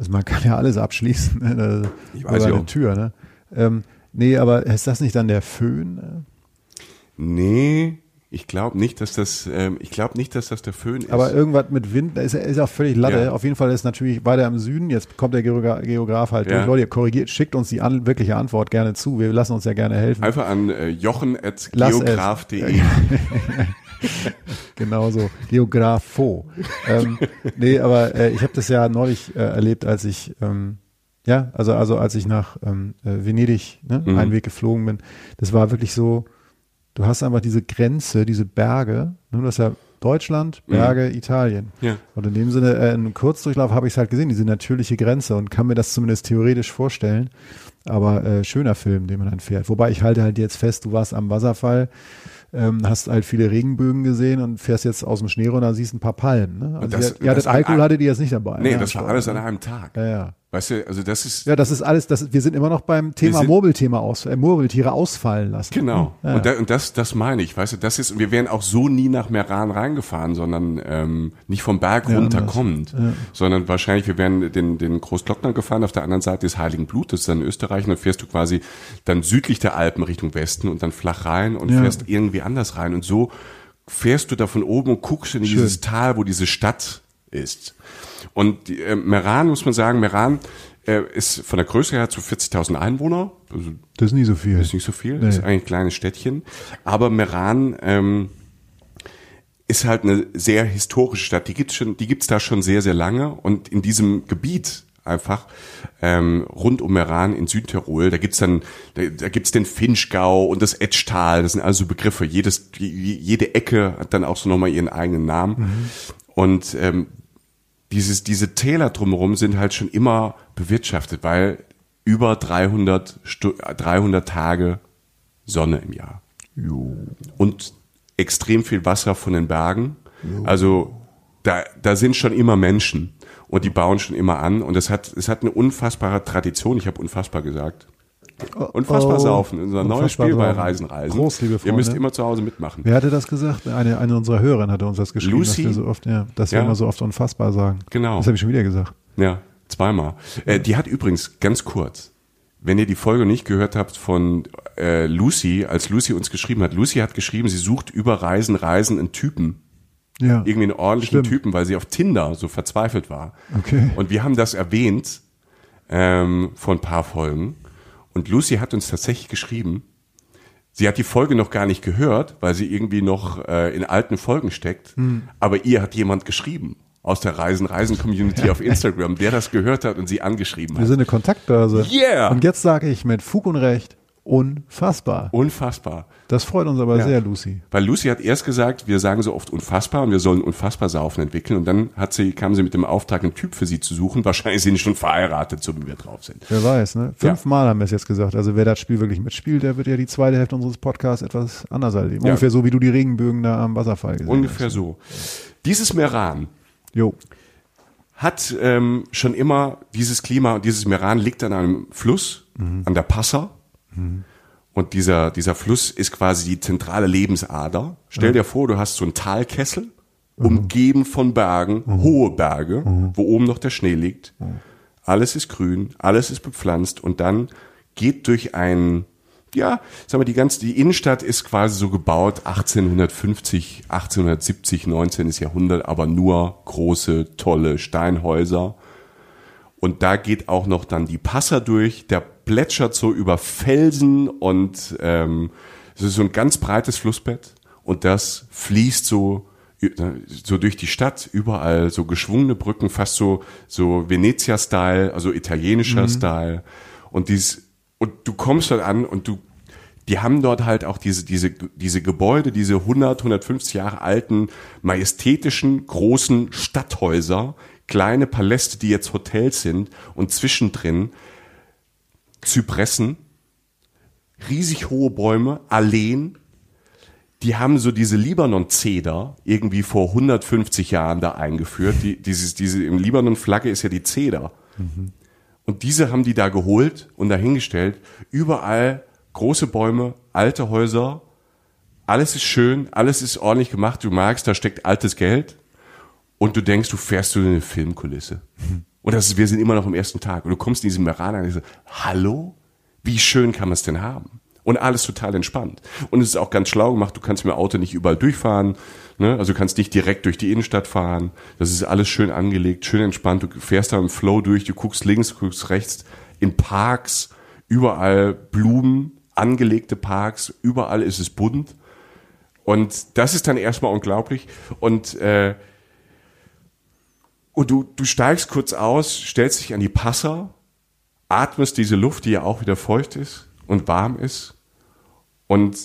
Also man kann ja alles abschließen. Ne? Ich weiß Über eine. Tür, ne? Ähm, nee, aber ist das nicht dann der Föhn? Nee, ich glaube nicht, dass das, ähm, ich glaube nicht, dass das der Föhn ist. Aber irgendwas mit Wind, ist, ist auch völlig Latte. Ja. Auf jeden Fall ist natürlich weiter im Süden. Jetzt kommt der Geogra- Geograf halt Ja. durch. Leute, korrigiert, schickt uns die an, wirkliche Antwort gerne zu. Wir lassen uns ja gerne helfen. Einfach an äh, jochen.geograf.de. [laughs] Genau so. Geografo. ähm, nee, aber äh, ich habe das ja neulich äh, erlebt, als ich ähm, ja, also also als ich nach ähm, äh, Venedig ne, Mhm. einen Weg geflogen bin. Das war wirklich so. Du hast einfach diese Grenze, diese Berge. Ne, du hast ja Deutschland, Berge, Italien. Ja. Und in dem Sinne, äh, im Kurzdurchlauf habe ich es halt gesehen, diese natürliche Grenze und kann mir das zumindest theoretisch vorstellen. Aber äh, schöner Film, den man dann fährt. Wobei ich halte halt jetzt fest, du warst am Wasserfall, ähm, hast halt viele Regenbögen gesehen und fährst jetzt aus dem Schnee runter, siehst ein paar Palmen. Ne? Also das- ihr, ihr hattet das- Alkohol, hattet ihr jetzt nicht dabei. Nee, ne? das war alles an einem Tag. Ja, ja. Weißt du, also das ist, Ja, das ist alles, das, wir sind immer noch beim Thema Murmelthema aus, äh, Murmeltiere ausfallen lassen. Genau. Ja. Und, da, und das, das meine ich, weißt du, das ist, wir wären auch so nie nach Meran reingefahren, sondern ähm, nicht vom Berg Ja, runter anders. kommend, sondern wahrscheinlich, wir wären den, den Großglockner gefahren, auf der anderen Seite des Heiligen Blut, das ist dann Österreich, und dann fährst du quasi dann südlich der Alpen Richtung Westen und dann flach rein und Ja. fährst irgendwie anders rein. Und so fährst du da von oben und guckst in dieses Tal, wo diese Stadt ist. Und äh, Meran, muss man sagen, Meran äh, ist von der Größe her zu 40.000 Einwohner, also Das ist nie so viel. ist nicht so viel, Nee. ist eigentlich ein kleines Städtchen. Aber Meran ähm, ist halt eine sehr historische Stadt. Die gibt's schon, die gibt's da schon sehr, sehr lange. Und in diesem Gebiet einfach ähm, rund um Meran in Südtirol, da gibt's dann, da, da gibt's den Finchgau und das Etschtal. Das sind also Begriffe. Jedes, je- jede Ecke hat dann auch so nochmal ihren eigenen Namen. Und ähm, dieses, diese Täler drumherum sind halt schon immer bewirtschaftet, weil über 300, Stu 300 Tage Sonne im Jahr. Und extrem viel Wasser von den Bergen. Also da, da sind schon immer Menschen und die bauen schon immer an und es hat, es hat eine unfassbare Tradition. Ich habe unfassbar gesagt. Unfassbar Oh, saufen. Unser neues Spiel bei. Reisen, Reisen. Prost, liebe Ihr müsst Freunde. immer zu Hause mitmachen. Wer hatte das gesagt? Eine, eine unserer Hörerinnen hatte uns das geschrieben, Lucy? dass wir so oft, ja, dass wir Ja. immer so oft unfassbar sagen. Genau. Das habe ich schon wieder gesagt. Ja, zweimal. Äh, die hat übrigens ganz kurz, wenn ihr die Folge nicht gehört habt von äh, Lucy, als Lucy uns geschrieben hat, Lucy hat geschrieben, sie sucht über Reisen, Reisen einen Typen, Ja. irgendwie einen ordentlichen Stimmt. Typen, weil sie auf Tinder so verzweifelt war. Okay. Und wir haben das erwähnt ähm, vor ein paar Folgen. Und Lucy hat uns tatsächlich geschrieben, sie hat die Folge noch gar nicht gehört, weil sie irgendwie noch äh, in alten Folgen steckt. Hm. Aber ihr hat jemand geschrieben aus der Reisen Reisen Community auf Instagram, der das gehört hat und sie angeschrieben Wir hat. sind eine Kontaktbörse. Yeah. Und jetzt sage ich mit Fug und Recht, unfassbar. Unfassbar. Das freut uns aber Ja. sehr, Lucy. Weil Lucy hat erst gesagt, wir sagen so oft unfassbar und wir sollen unfassbar saufen entwickeln. Und dann hat sie, kam sie mit dem Auftrag, einen Typ für sie zu suchen. Wahrscheinlich sind sie schon verheiratet, so wie wir drauf sind. Wer weiß, ne? Fünfmal haben wir es jetzt gesagt. Also wer das Spiel wirklich mitspielt, der wird ja die zweite Hälfte unseres Podcasts etwas anders erleben. Ja. Ungefähr so, wie du die Regenbögen da am Wasserfall gesehen Ungefähr hast. so. Dieses Meran Jo. hat ähm, schon immer dieses Klima, dieses Meran liegt an einem Fluss, an der Passa. Und dieser, dieser Fluss ist quasi die zentrale Lebensader. Stell dir vor, du hast so einen Talkessel, umgeben von Bergen, hohe Berge, wo oben noch der Schnee liegt. Alles ist grün, alles ist bepflanzt und dann geht durch ein, ja, sagen wir, die ganze, die Innenstadt ist quasi so gebaut 1850, 1870, 19. Jahrhundert, aber nur große, tolle Steinhäuser. Und da geht auch noch dann die Passer durch, der plätschert so über Felsen und ähm, es ist so ein ganz breites Flussbett. Und das fließt so so durch die Stadt, überall so geschwungene Brücken, fast so so Venezia-Style, also italienischer Style. Und dies und du kommst dort an und du die haben dort halt auch diese, diese, diese Gebäude, diese 100, 150 Jahre alten, majestätischen, großen Stadthäuser, kleine Paläste, die jetzt Hotels sind und zwischendrin Zypressen, riesig hohe Bäume, Alleen, die haben so diese Libanon-Zeder irgendwie vor 150 Jahren da eingeführt. Die, dieses, diese, im Libanon-Flagge ist ja die Zeder. Und diese haben die da geholt und dahingestellt. Überall große Bäume, alte Häuser. Alles ist schön, alles ist ordentlich gemacht. Du merkst, da steckt altes Geld. Und du denkst, du fährst so in eine Filmkulisse. Und das ist, wir sind immer noch am ersten Tag. Und du kommst in diesen Meran und so, hallo? Wie schön kann man es denn haben? Und alles total entspannt. Und es ist auch ganz schlau gemacht, du kannst mit dem Auto nicht überall durchfahren. Ne? Also du kannst nicht direkt durch die Innenstadt fahren. Das ist alles schön angelegt, schön entspannt. Du fährst da im Flow durch, du guckst links, du guckst rechts, in Parks, überall Blumen, angelegte Parks, überall ist es bunt. Und das ist dann erstmal unglaublich. Und, äh, und du, du steigst kurz aus, stellst dich an die Passer, atmest diese Luft, die ja auch wieder feucht ist und warm ist. Und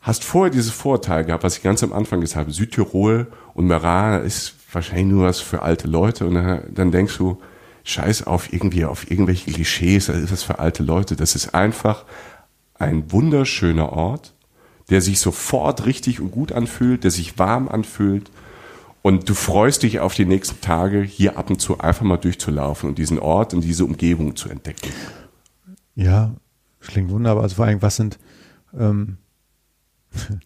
hast vorher dieses Vorteil gehabt, was ich ganz am Anfang gesagt habe, Südtirol und Meran ist wahrscheinlich nur was für alte Leute. Und dann, dann denkst du, scheiß auf irgendwie, auf irgendwelche Klischees, das ist was für alte Leute. Das ist einfach ein wunderschöner Ort, der sich sofort richtig und gut anfühlt, der sich warm anfühlt. Und du freust dich auf die nächsten Tage, hier ab und zu einfach mal durchzulaufen und diesen Ort und diese Umgebung zu entdecken. Ja, klingt wunderbar. Also vor allem, was sind, ähm,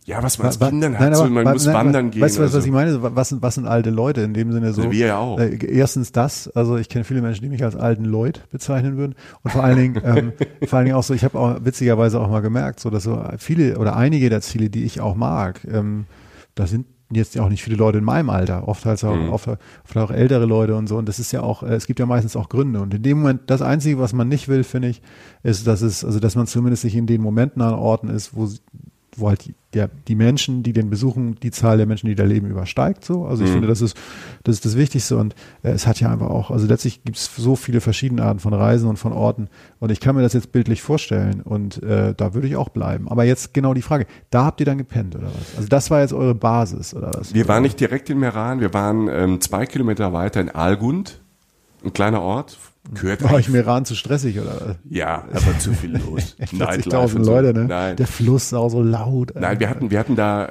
ja, was man als Kindern hat, nein, so, man muss nein, wandern gehen. Weißt du, was, was ich meine? Was sind, was sind alte Leute in dem Sinne so? Also wir ja auch. Äh, erstens das, also ich kenne viele Menschen, die mich als alten Leut bezeichnen würden. Und vor allen Dingen, [laughs] ähm, vor allen Dingen auch so, ich habe auch witzigerweise auch mal gemerkt, so dass so viele oder einige der Ziele, die ich auch mag, ähm, da sind jetzt ja auch nicht viele Leute in meinem Alter, oft halt auch, mhm. oft, oft auch ältere Leute und so. Und das ist ja auch, äh, es gibt ja meistens auch Gründe. Und in dem Moment, das Einzige, was man nicht will, finde ich, ist, dass es, also dass man zumindest nicht in den Momenten an Orten ist, wo wo halt die, der, die Menschen, die den besuchen, die Zahl der Menschen, die da leben, übersteigt. So. Also ich mhm. finde, das ist, das ist das Wichtigste und äh, es hat ja einfach auch, also letztlich gibt es so viele verschiedene Arten von Reisen und von Orten und ich kann mir das jetzt bildlich vorstellen und äh, da würde ich auch bleiben. Aber jetzt genau die Frage, da habt ihr dann gepennt oder was? Also das war jetzt eure Basis oder was? Wir waren nicht direkt in Meran, wir waren ähm, zwei Kilometer weiter in Algund, ein kleiner Ort, Gehört War ich mir ran zu stressig oder? Ja, aber zu viel los. [laughs] 40.000 Leute, ne? Nein. Der Fluss ist auch so laut. Nein, wir hatten, wir hatten da,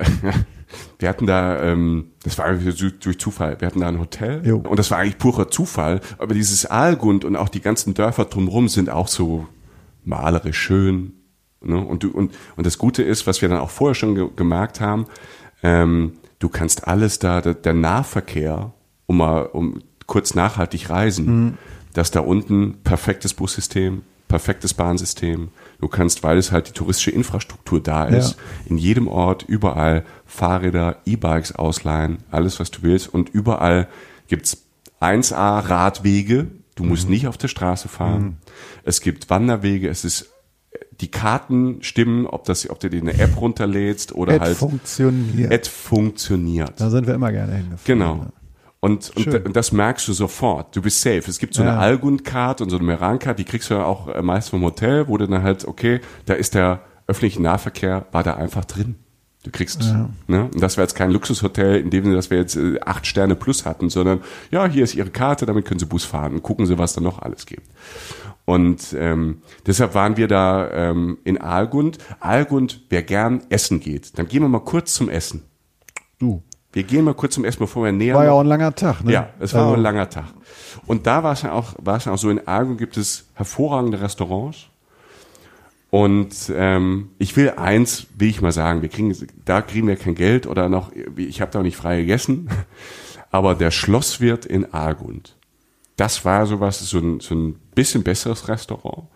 [laughs] wir hatten da, ähm, das war durch Zufall. Wir hatten da ein Hotel jo. und das war eigentlich purer Zufall. Aber dieses Aalgund und auch die ganzen Dörfer drumherum sind auch so malerisch schön. Ne? Und, du, und, und das Gute ist, was wir dann auch vorher schon ge gemerkt haben, ähm, du kannst alles da, der, der Nahverkehr, um mal, um kurz nachhaltig reisen. Mhm dass da unten perfektes Bussystem, perfektes Bahnsystem. Du kannst, weil es halt die touristische Infrastruktur da ist, ja. in jedem Ort überall Fahrräder, E-Bikes ausleihen, alles was du willst. Und überall gibt's 1A Radwege. Du musst mhm. nicht auf der Straße fahren. Mhm. Es gibt Wanderwege. Es ist die Karten stimmen, ob das, ob du dir eine App runterlädst oder Ad halt. Funktioniert. Ad funktioniert. Da sind wir immer gerne hingefahren. Genau. Und, und, und, das merkst du sofort. Du bist safe. Es gibt so eine ja. Algun-Card und so eine Meran-Card, die kriegst du ja auch äh, meist vom Hotel, wo du dann halt, okay, da ist der öffentliche Nahverkehr, war da einfach drin. Du kriegst, ja. ne? Und das wäre jetzt kein Luxushotel, in dem Sinne, dass wir jetzt äh, acht Sterne plus hatten, sondern ja, hier ist ihre Karte, damit können sie Bus fahren und gucken sie, was da noch alles gibt. Und ähm, deshalb waren wir da ähm, in Aalgund. Aalgund, wer gern essen geht, dann gehen wir mal kurz zum Essen. Du. Wir gehen mal kurz zum Essen, bevor wir näher. War ja auch ein langer Tag, ne? Ja, es war also. ein langer Tag. Und da war es ja auch, war es ja auch so, in Argon gibt es hervorragende Restaurants. Und ähm, ich will eins, will ich mal sagen, wir kriegen, da kriegen wir kein Geld oder noch, ich habe da auch nicht frei gegessen, [laughs] aber der Schlosswirt in Argund, das war sowas, so ein, so ein bisschen besseres Restaurant.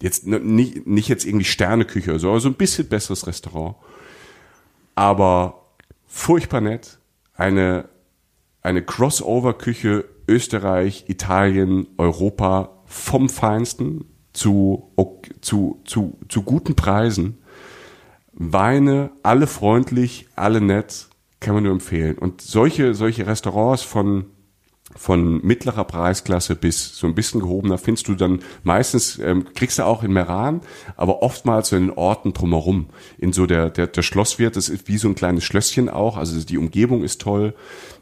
Jetzt nicht, nicht jetzt irgendwie Sterneküche oder so, aber so ein bisschen besseres Restaurant. Aber furchtbar nett, eine, eine Crossover-Küche Österreich, Italien, Europa vom Feinsten zu, zu, zu, zu guten Preisen. Weine, alle freundlich, alle nett, kann man nur empfehlen. Und solche, solche Restaurants von von mittlerer Preisklasse bis so ein bisschen gehobener findest du dann meistens, ähm, kriegst du auch in Meran, aber oftmals so in den Orten drumherum. In so der, der, der Schlosswirt, das ist wie so ein kleines Schlösschen auch, also die Umgebung ist toll.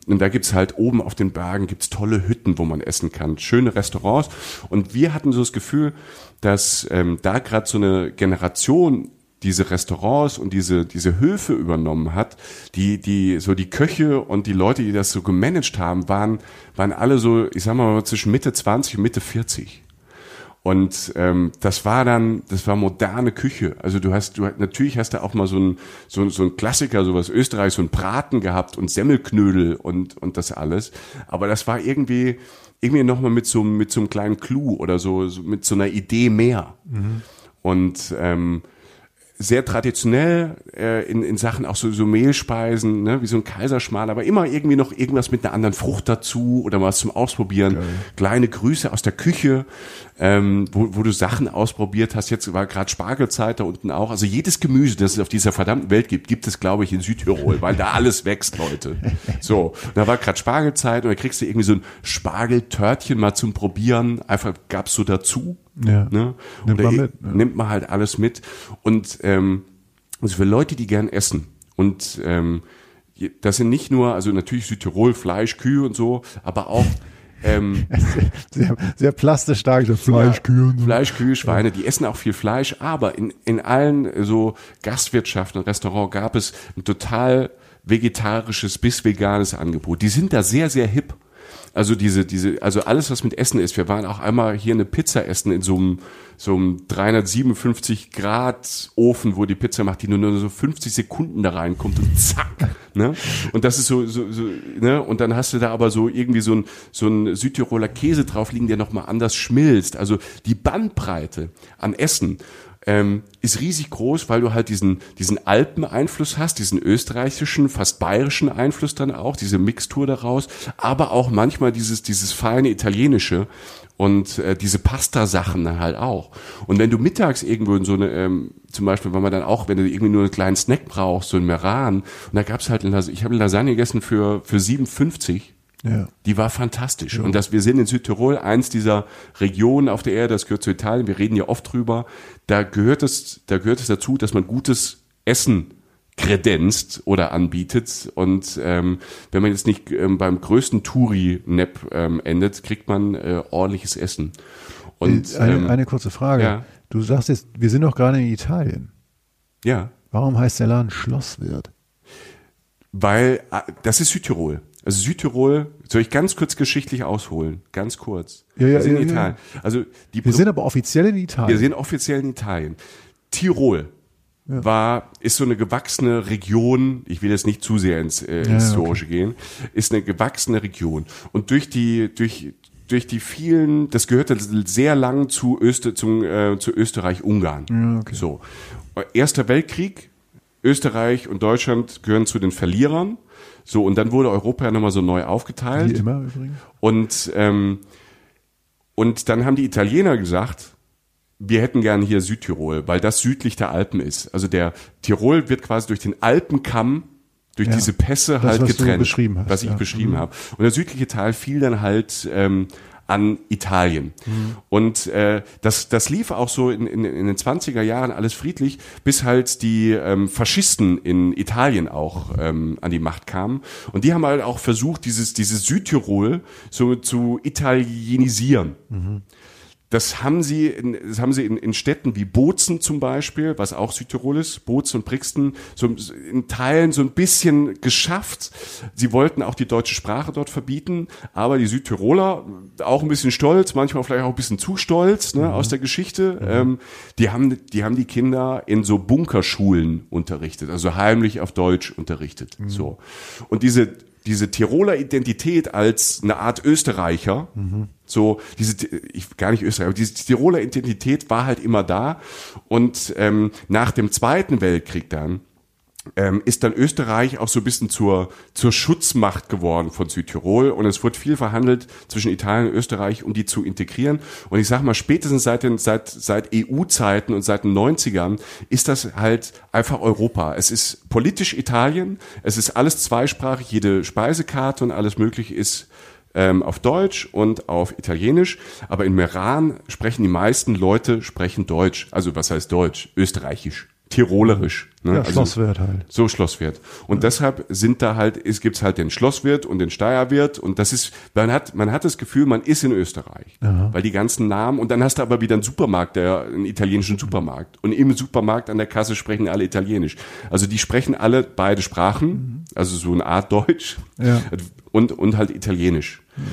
Und da gibt's halt oben auf den Bergen gibt's tolle Hütten, wo man essen kann, schöne Restaurants. Und wir hatten so das Gefühl, dass ähm, da gerade so eine Generation diese Restaurants und diese, diese Höfe übernommen hat, die, die, so die Köche und die Leute, die das so gemanagt haben, waren, waren alle so, ich sag mal, zwischen Mitte 20 und Mitte 40. Und ähm, das war dann, das war moderne Küche. Also du hast, du natürlich hast du auch mal so ein so, so ein Klassiker, sowas Österreich, so ein Braten gehabt und Semmelknödel und und das alles. Aber das war irgendwie irgendwie noch mal mit so mit so einem kleinen Clou oder so, so mit so einer Idee mehr. Mhm. Und ähm, sehr traditionell äh, in, in Sachen auch so, so Mehlspeisen, ne, wie so ein Kaiserschmarrn, aber immer irgendwie noch irgendwas mit einer anderen Frucht dazu oder was zum Ausprobieren. Geil. Kleine Grüße aus der Küche, ähm, wo, wo du Sachen ausprobiert hast. Jetzt war gerade Spargelzeit da unten auch. Also jedes Gemüse, das es auf dieser verdammten Welt gibt, gibt es, glaube ich, in Südtirol, weil da alles wächst, Leute. So, da war gerade Spargelzeit und da kriegst du irgendwie so ein Spargeltörtchen mal zum Probieren. Einfach gab's so dazu. Ja. Ne? Nimmt man mit. Ja. Nimmt man halt alles mit. Und ähm, also für Leute, die gern essen und ähm, das sind nicht nur, also natürlich Südtirol, Fleisch, Kühe und so, aber auch ähm, [laughs] sehr, sehr plastisch dargestellt. Fleisch, Kühe. So. Fleisch, Kühe, Schweine, die essen auch viel Fleisch, aber in, in allen so Gastwirtschaften und Restaurants gab es ein total vegetarisches bis veganes Angebot. Die sind da sehr, sehr hip. Also diese, diese, also alles, was mit Essen ist. Wir waren auch einmal hier eine Pizza essen in so einem, so einem 357 Grad Ofen, wo die Pizza macht, die nur, nur so 50 Sekunden da reinkommt und zack, ne? Und das ist so, so, so, ne? Und dann hast du da aber so irgendwie so ein, so ein Südtiroler Käse drauf liegen, der nochmal anders schmilzt. Also die Bandbreite an Essen ähm, ist riesig groß, weil du halt diesen, diesen Alpeneinfluss hast, diesen österreichischen, fast bayerischen Einfluss dann auch, diese Mixtur daraus, aber auch manchmal dieses, dieses feine italienische und äh, diese Pasta-Sachen halt auch. Und wenn du mittags irgendwo in so eine, ähm, zum Beispiel, wenn man dann auch, wenn du irgendwie nur einen kleinen Snack brauchst, so ein Meran, und da gab's halt, ich habe Lasagne gegessen für, für 57 ja. Die war fantastisch. Ja. Und dass wir sind in Südtirol, eins dieser Regionen auf der Erde, das gehört zu Italien, wir reden ja oft drüber, da gehört es, da gehört es dazu, dass man gutes Essen kredenzt oder anbietet. Und ähm, wenn man jetzt nicht ähm, beim größten Touri-Nap ähm, endet, kriegt man äh, ordentliches Essen. Und, eine, ähm, eine kurze Frage. Ja. Du sagst jetzt, wir sind doch gerade in Italien. Ja. Warum heißt der Laden Schlosswirt? Weil, äh, das ist Südtirol. Also Südtirol, soll ich ganz kurz geschichtlich ausholen? Ganz kurz. Ja, ja, wir sind ja, in Italien. Also die wir sind aber offiziell in Italien. Wir sind offiziell in Italien. Tirol ja. war, ist so eine gewachsene Region, ich will jetzt nicht zu sehr ins äh, ja, Historische okay. gehen, ist eine gewachsene Region. Und durch die, durch, durch die vielen, das gehörte sehr lang zu, Öster, zum, äh, zu Österreich-Ungarn. Ja, okay. So. Erster Weltkrieg, Österreich und Deutschland gehören zu den Verlierern. So, und dann wurde Europa ja nochmal so neu aufgeteilt. Wie immer übrigens. Und, ähm, und dann haben die Italiener gesagt, wir hätten gern hier Südtirol, weil das südlich der Alpen ist. Also der Tirol wird quasi durch den Alpenkamm durch ja, diese Pässe das, halt was getrennt, was ich ja. beschrieben mhm. habe. Und der südliche Teil fiel dann halt ähm, an Italien. Mhm. Und äh, das, das lief auch so in, in, in den 20er Jahren alles friedlich, bis halt die ähm, Faschisten in Italien auch ähm, an die Macht kamen. Und die haben halt auch versucht, dieses, dieses Südtirol so zu italienisieren. Mhm. Das haben sie, in, das haben sie in, in Städten wie Bozen zum Beispiel, was auch Südtirol ist, Bozen und Brixen, so in Teilen so ein bisschen geschafft. Sie wollten auch die deutsche Sprache dort verbieten, aber die Südtiroler, auch ein bisschen stolz, manchmal vielleicht auch ein bisschen zu stolz ne, mhm. aus der Geschichte, mhm. ähm, die, haben, die haben die Kinder in so Bunkerschulen unterrichtet, also heimlich auf Deutsch unterrichtet. Mhm. So. Und diese diese Tiroler Identität als eine Art Österreicher, mhm. so diese, ich gar nicht Österreicher, aber diese Tiroler Identität war halt immer da. Und ähm, nach dem Zweiten Weltkrieg dann ähm, ist dann Österreich auch so ein bisschen zur, zur Schutzmacht geworden von Südtirol und es wurde viel verhandelt zwischen Italien und Österreich, um die zu integrieren. Und ich sag mal, spätestens seit, den, seit, seit EU-Zeiten und seit den 90ern ist das halt einfach Europa. Es ist politisch Italien, es ist alles zweisprachig, jede Speisekarte und alles mögliche ist ähm, auf Deutsch und auf Italienisch, aber in Meran sprechen die meisten Leute sprechen Deutsch. Also was heißt Deutsch? Österreichisch tirolerisch. Ne? Ja, also Schlosswirt halt. So Schlosswirt. Und ja. deshalb sind da halt, es gibt's halt den Schlosswirt und den Steierwirt und das ist, man hat, man hat das Gefühl, man ist in Österreich. Aha. Weil die ganzen Namen, und dann hast du aber wieder einen Supermarkt, der, einen italienischen Supermarkt. Und im Supermarkt an der Kasse sprechen alle Italienisch. Also die sprechen alle beide Sprachen, mhm. also so eine Art Deutsch. Ja. Und, und halt Italienisch. Mhm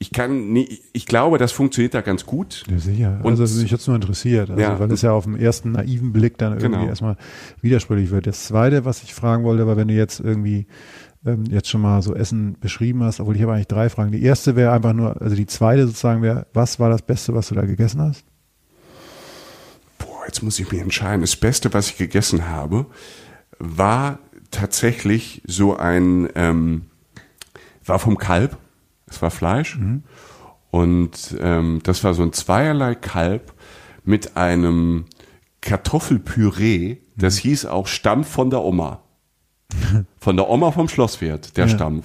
ich kann nie, ich glaube, das funktioniert da ganz gut. Ja, sicher. Und- also mich jetzt nur interessiert, also, Ja. weil es ja auf den ersten naiven Blick dann irgendwie Genau. erstmal widersprüchlich wird. Das zweite, was ich fragen wollte, war, wenn du jetzt irgendwie ähm, jetzt schon mal so Essen beschrieben hast, obwohl ich habe eigentlich drei Fragen. Die erste wäre einfach nur, also die zweite sozusagen wäre, was war das Beste, was du da gegessen hast? Boah, jetzt muss ich mich entscheiden. Das Beste, was ich gegessen habe, war tatsächlich so ein, ähm, war vom Kalb. Es war Fleisch. Und ähm, das war so ein zweierlei Kalb mit einem Kartoffelpüree. Das hieß auch Stampf von der Oma. [laughs] Von der Oma vom Schlosswert, der Ja. Stampf.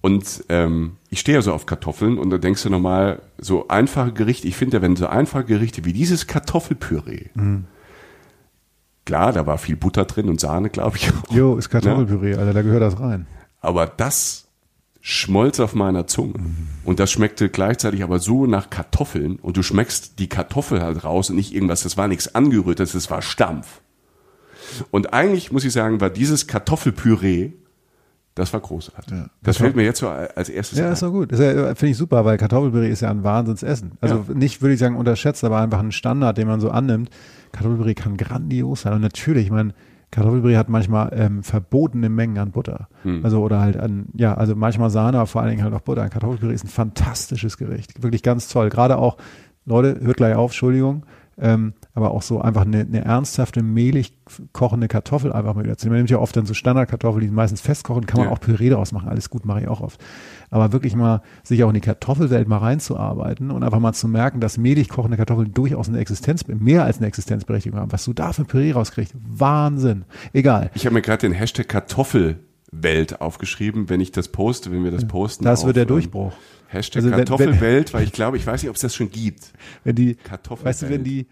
Und ähm, ich stehe ja so auf Kartoffeln und da denkst du nochmal, so einfache Gerichte, ich finde, wenn so einfache Gerichte wie dieses Kartoffelpüree, klar, da war viel Butter drin und Sahne, glaube ich. auch. Jo, ist Kartoffelpüree, Alter, da gehört das rein. Aber das schmolz auf meiner Zunge. Und das schmeckte gleichzeitig aber so nach Kartoffeln und du schmeckst die Kartoffel halt raus und nicht irgendwas, das war nichts angerührtes, das war Stampf. Und eigentlich muss ich sagen, war dieses Kartoffelpüree, das war großartig. Das fällt mir jetzt so als erstes Ja, ein. ist doch gut. Ja, finde ich super, weil Kartoffelpüree ist ja ein Wahnsinnsessen. Also nicht, würde ich sagen, unterschätzt, aber einfach ein Standard, den man so annimmt. Kartoffelpüree kann grandios sein. Und natürlich, ich meine, Kartoffelpüree hat manchmal ähm, verbotene Mengen an Butter. Hm. Also oder halt an, ja, also manchmal Sahne, aber vor allen Dingen halt auch Butter. Kartoffelpüree ist ein fantastisches Gericht. Wirklich ganz toll. Gerade auch, Leute, hört gleich auf, Entschuldigung. Ähm, aber auch so einfach eine, eine ernsthafte, mehlig kochende Kartoffel einfach mal wieder zu nehmen. Man nimmt ja oft dann so Standardkartoffeln, die meistens festkochen, kann man Ja. auch Püree daraus machen. Alles gut, mache ich auch oft. Aber wirklich mal sich auch in die Kartoffelwelt mal reinzuarbeiten und einfach mal zu merken, dass mehlig kochende Kartoffeln durchaus eine Existenz, mehr als eine Existenzberechtigung haben. Was du da für ein Püree rauskriegst, Wahnsinn. Egal. Ich habe mir gerade den Hashtag Kartoffelwelt aufgeschrieben, wenn ich das poste, wenn wir das posten. Das auf, wird der ähm, Durchbruch. Hashtag Also Kartoffelwelt, weil ich glaube, ich weiß nicht, ob es das schon gibt. Wenn die, Kartoffelwelt. weißt du, wenn die,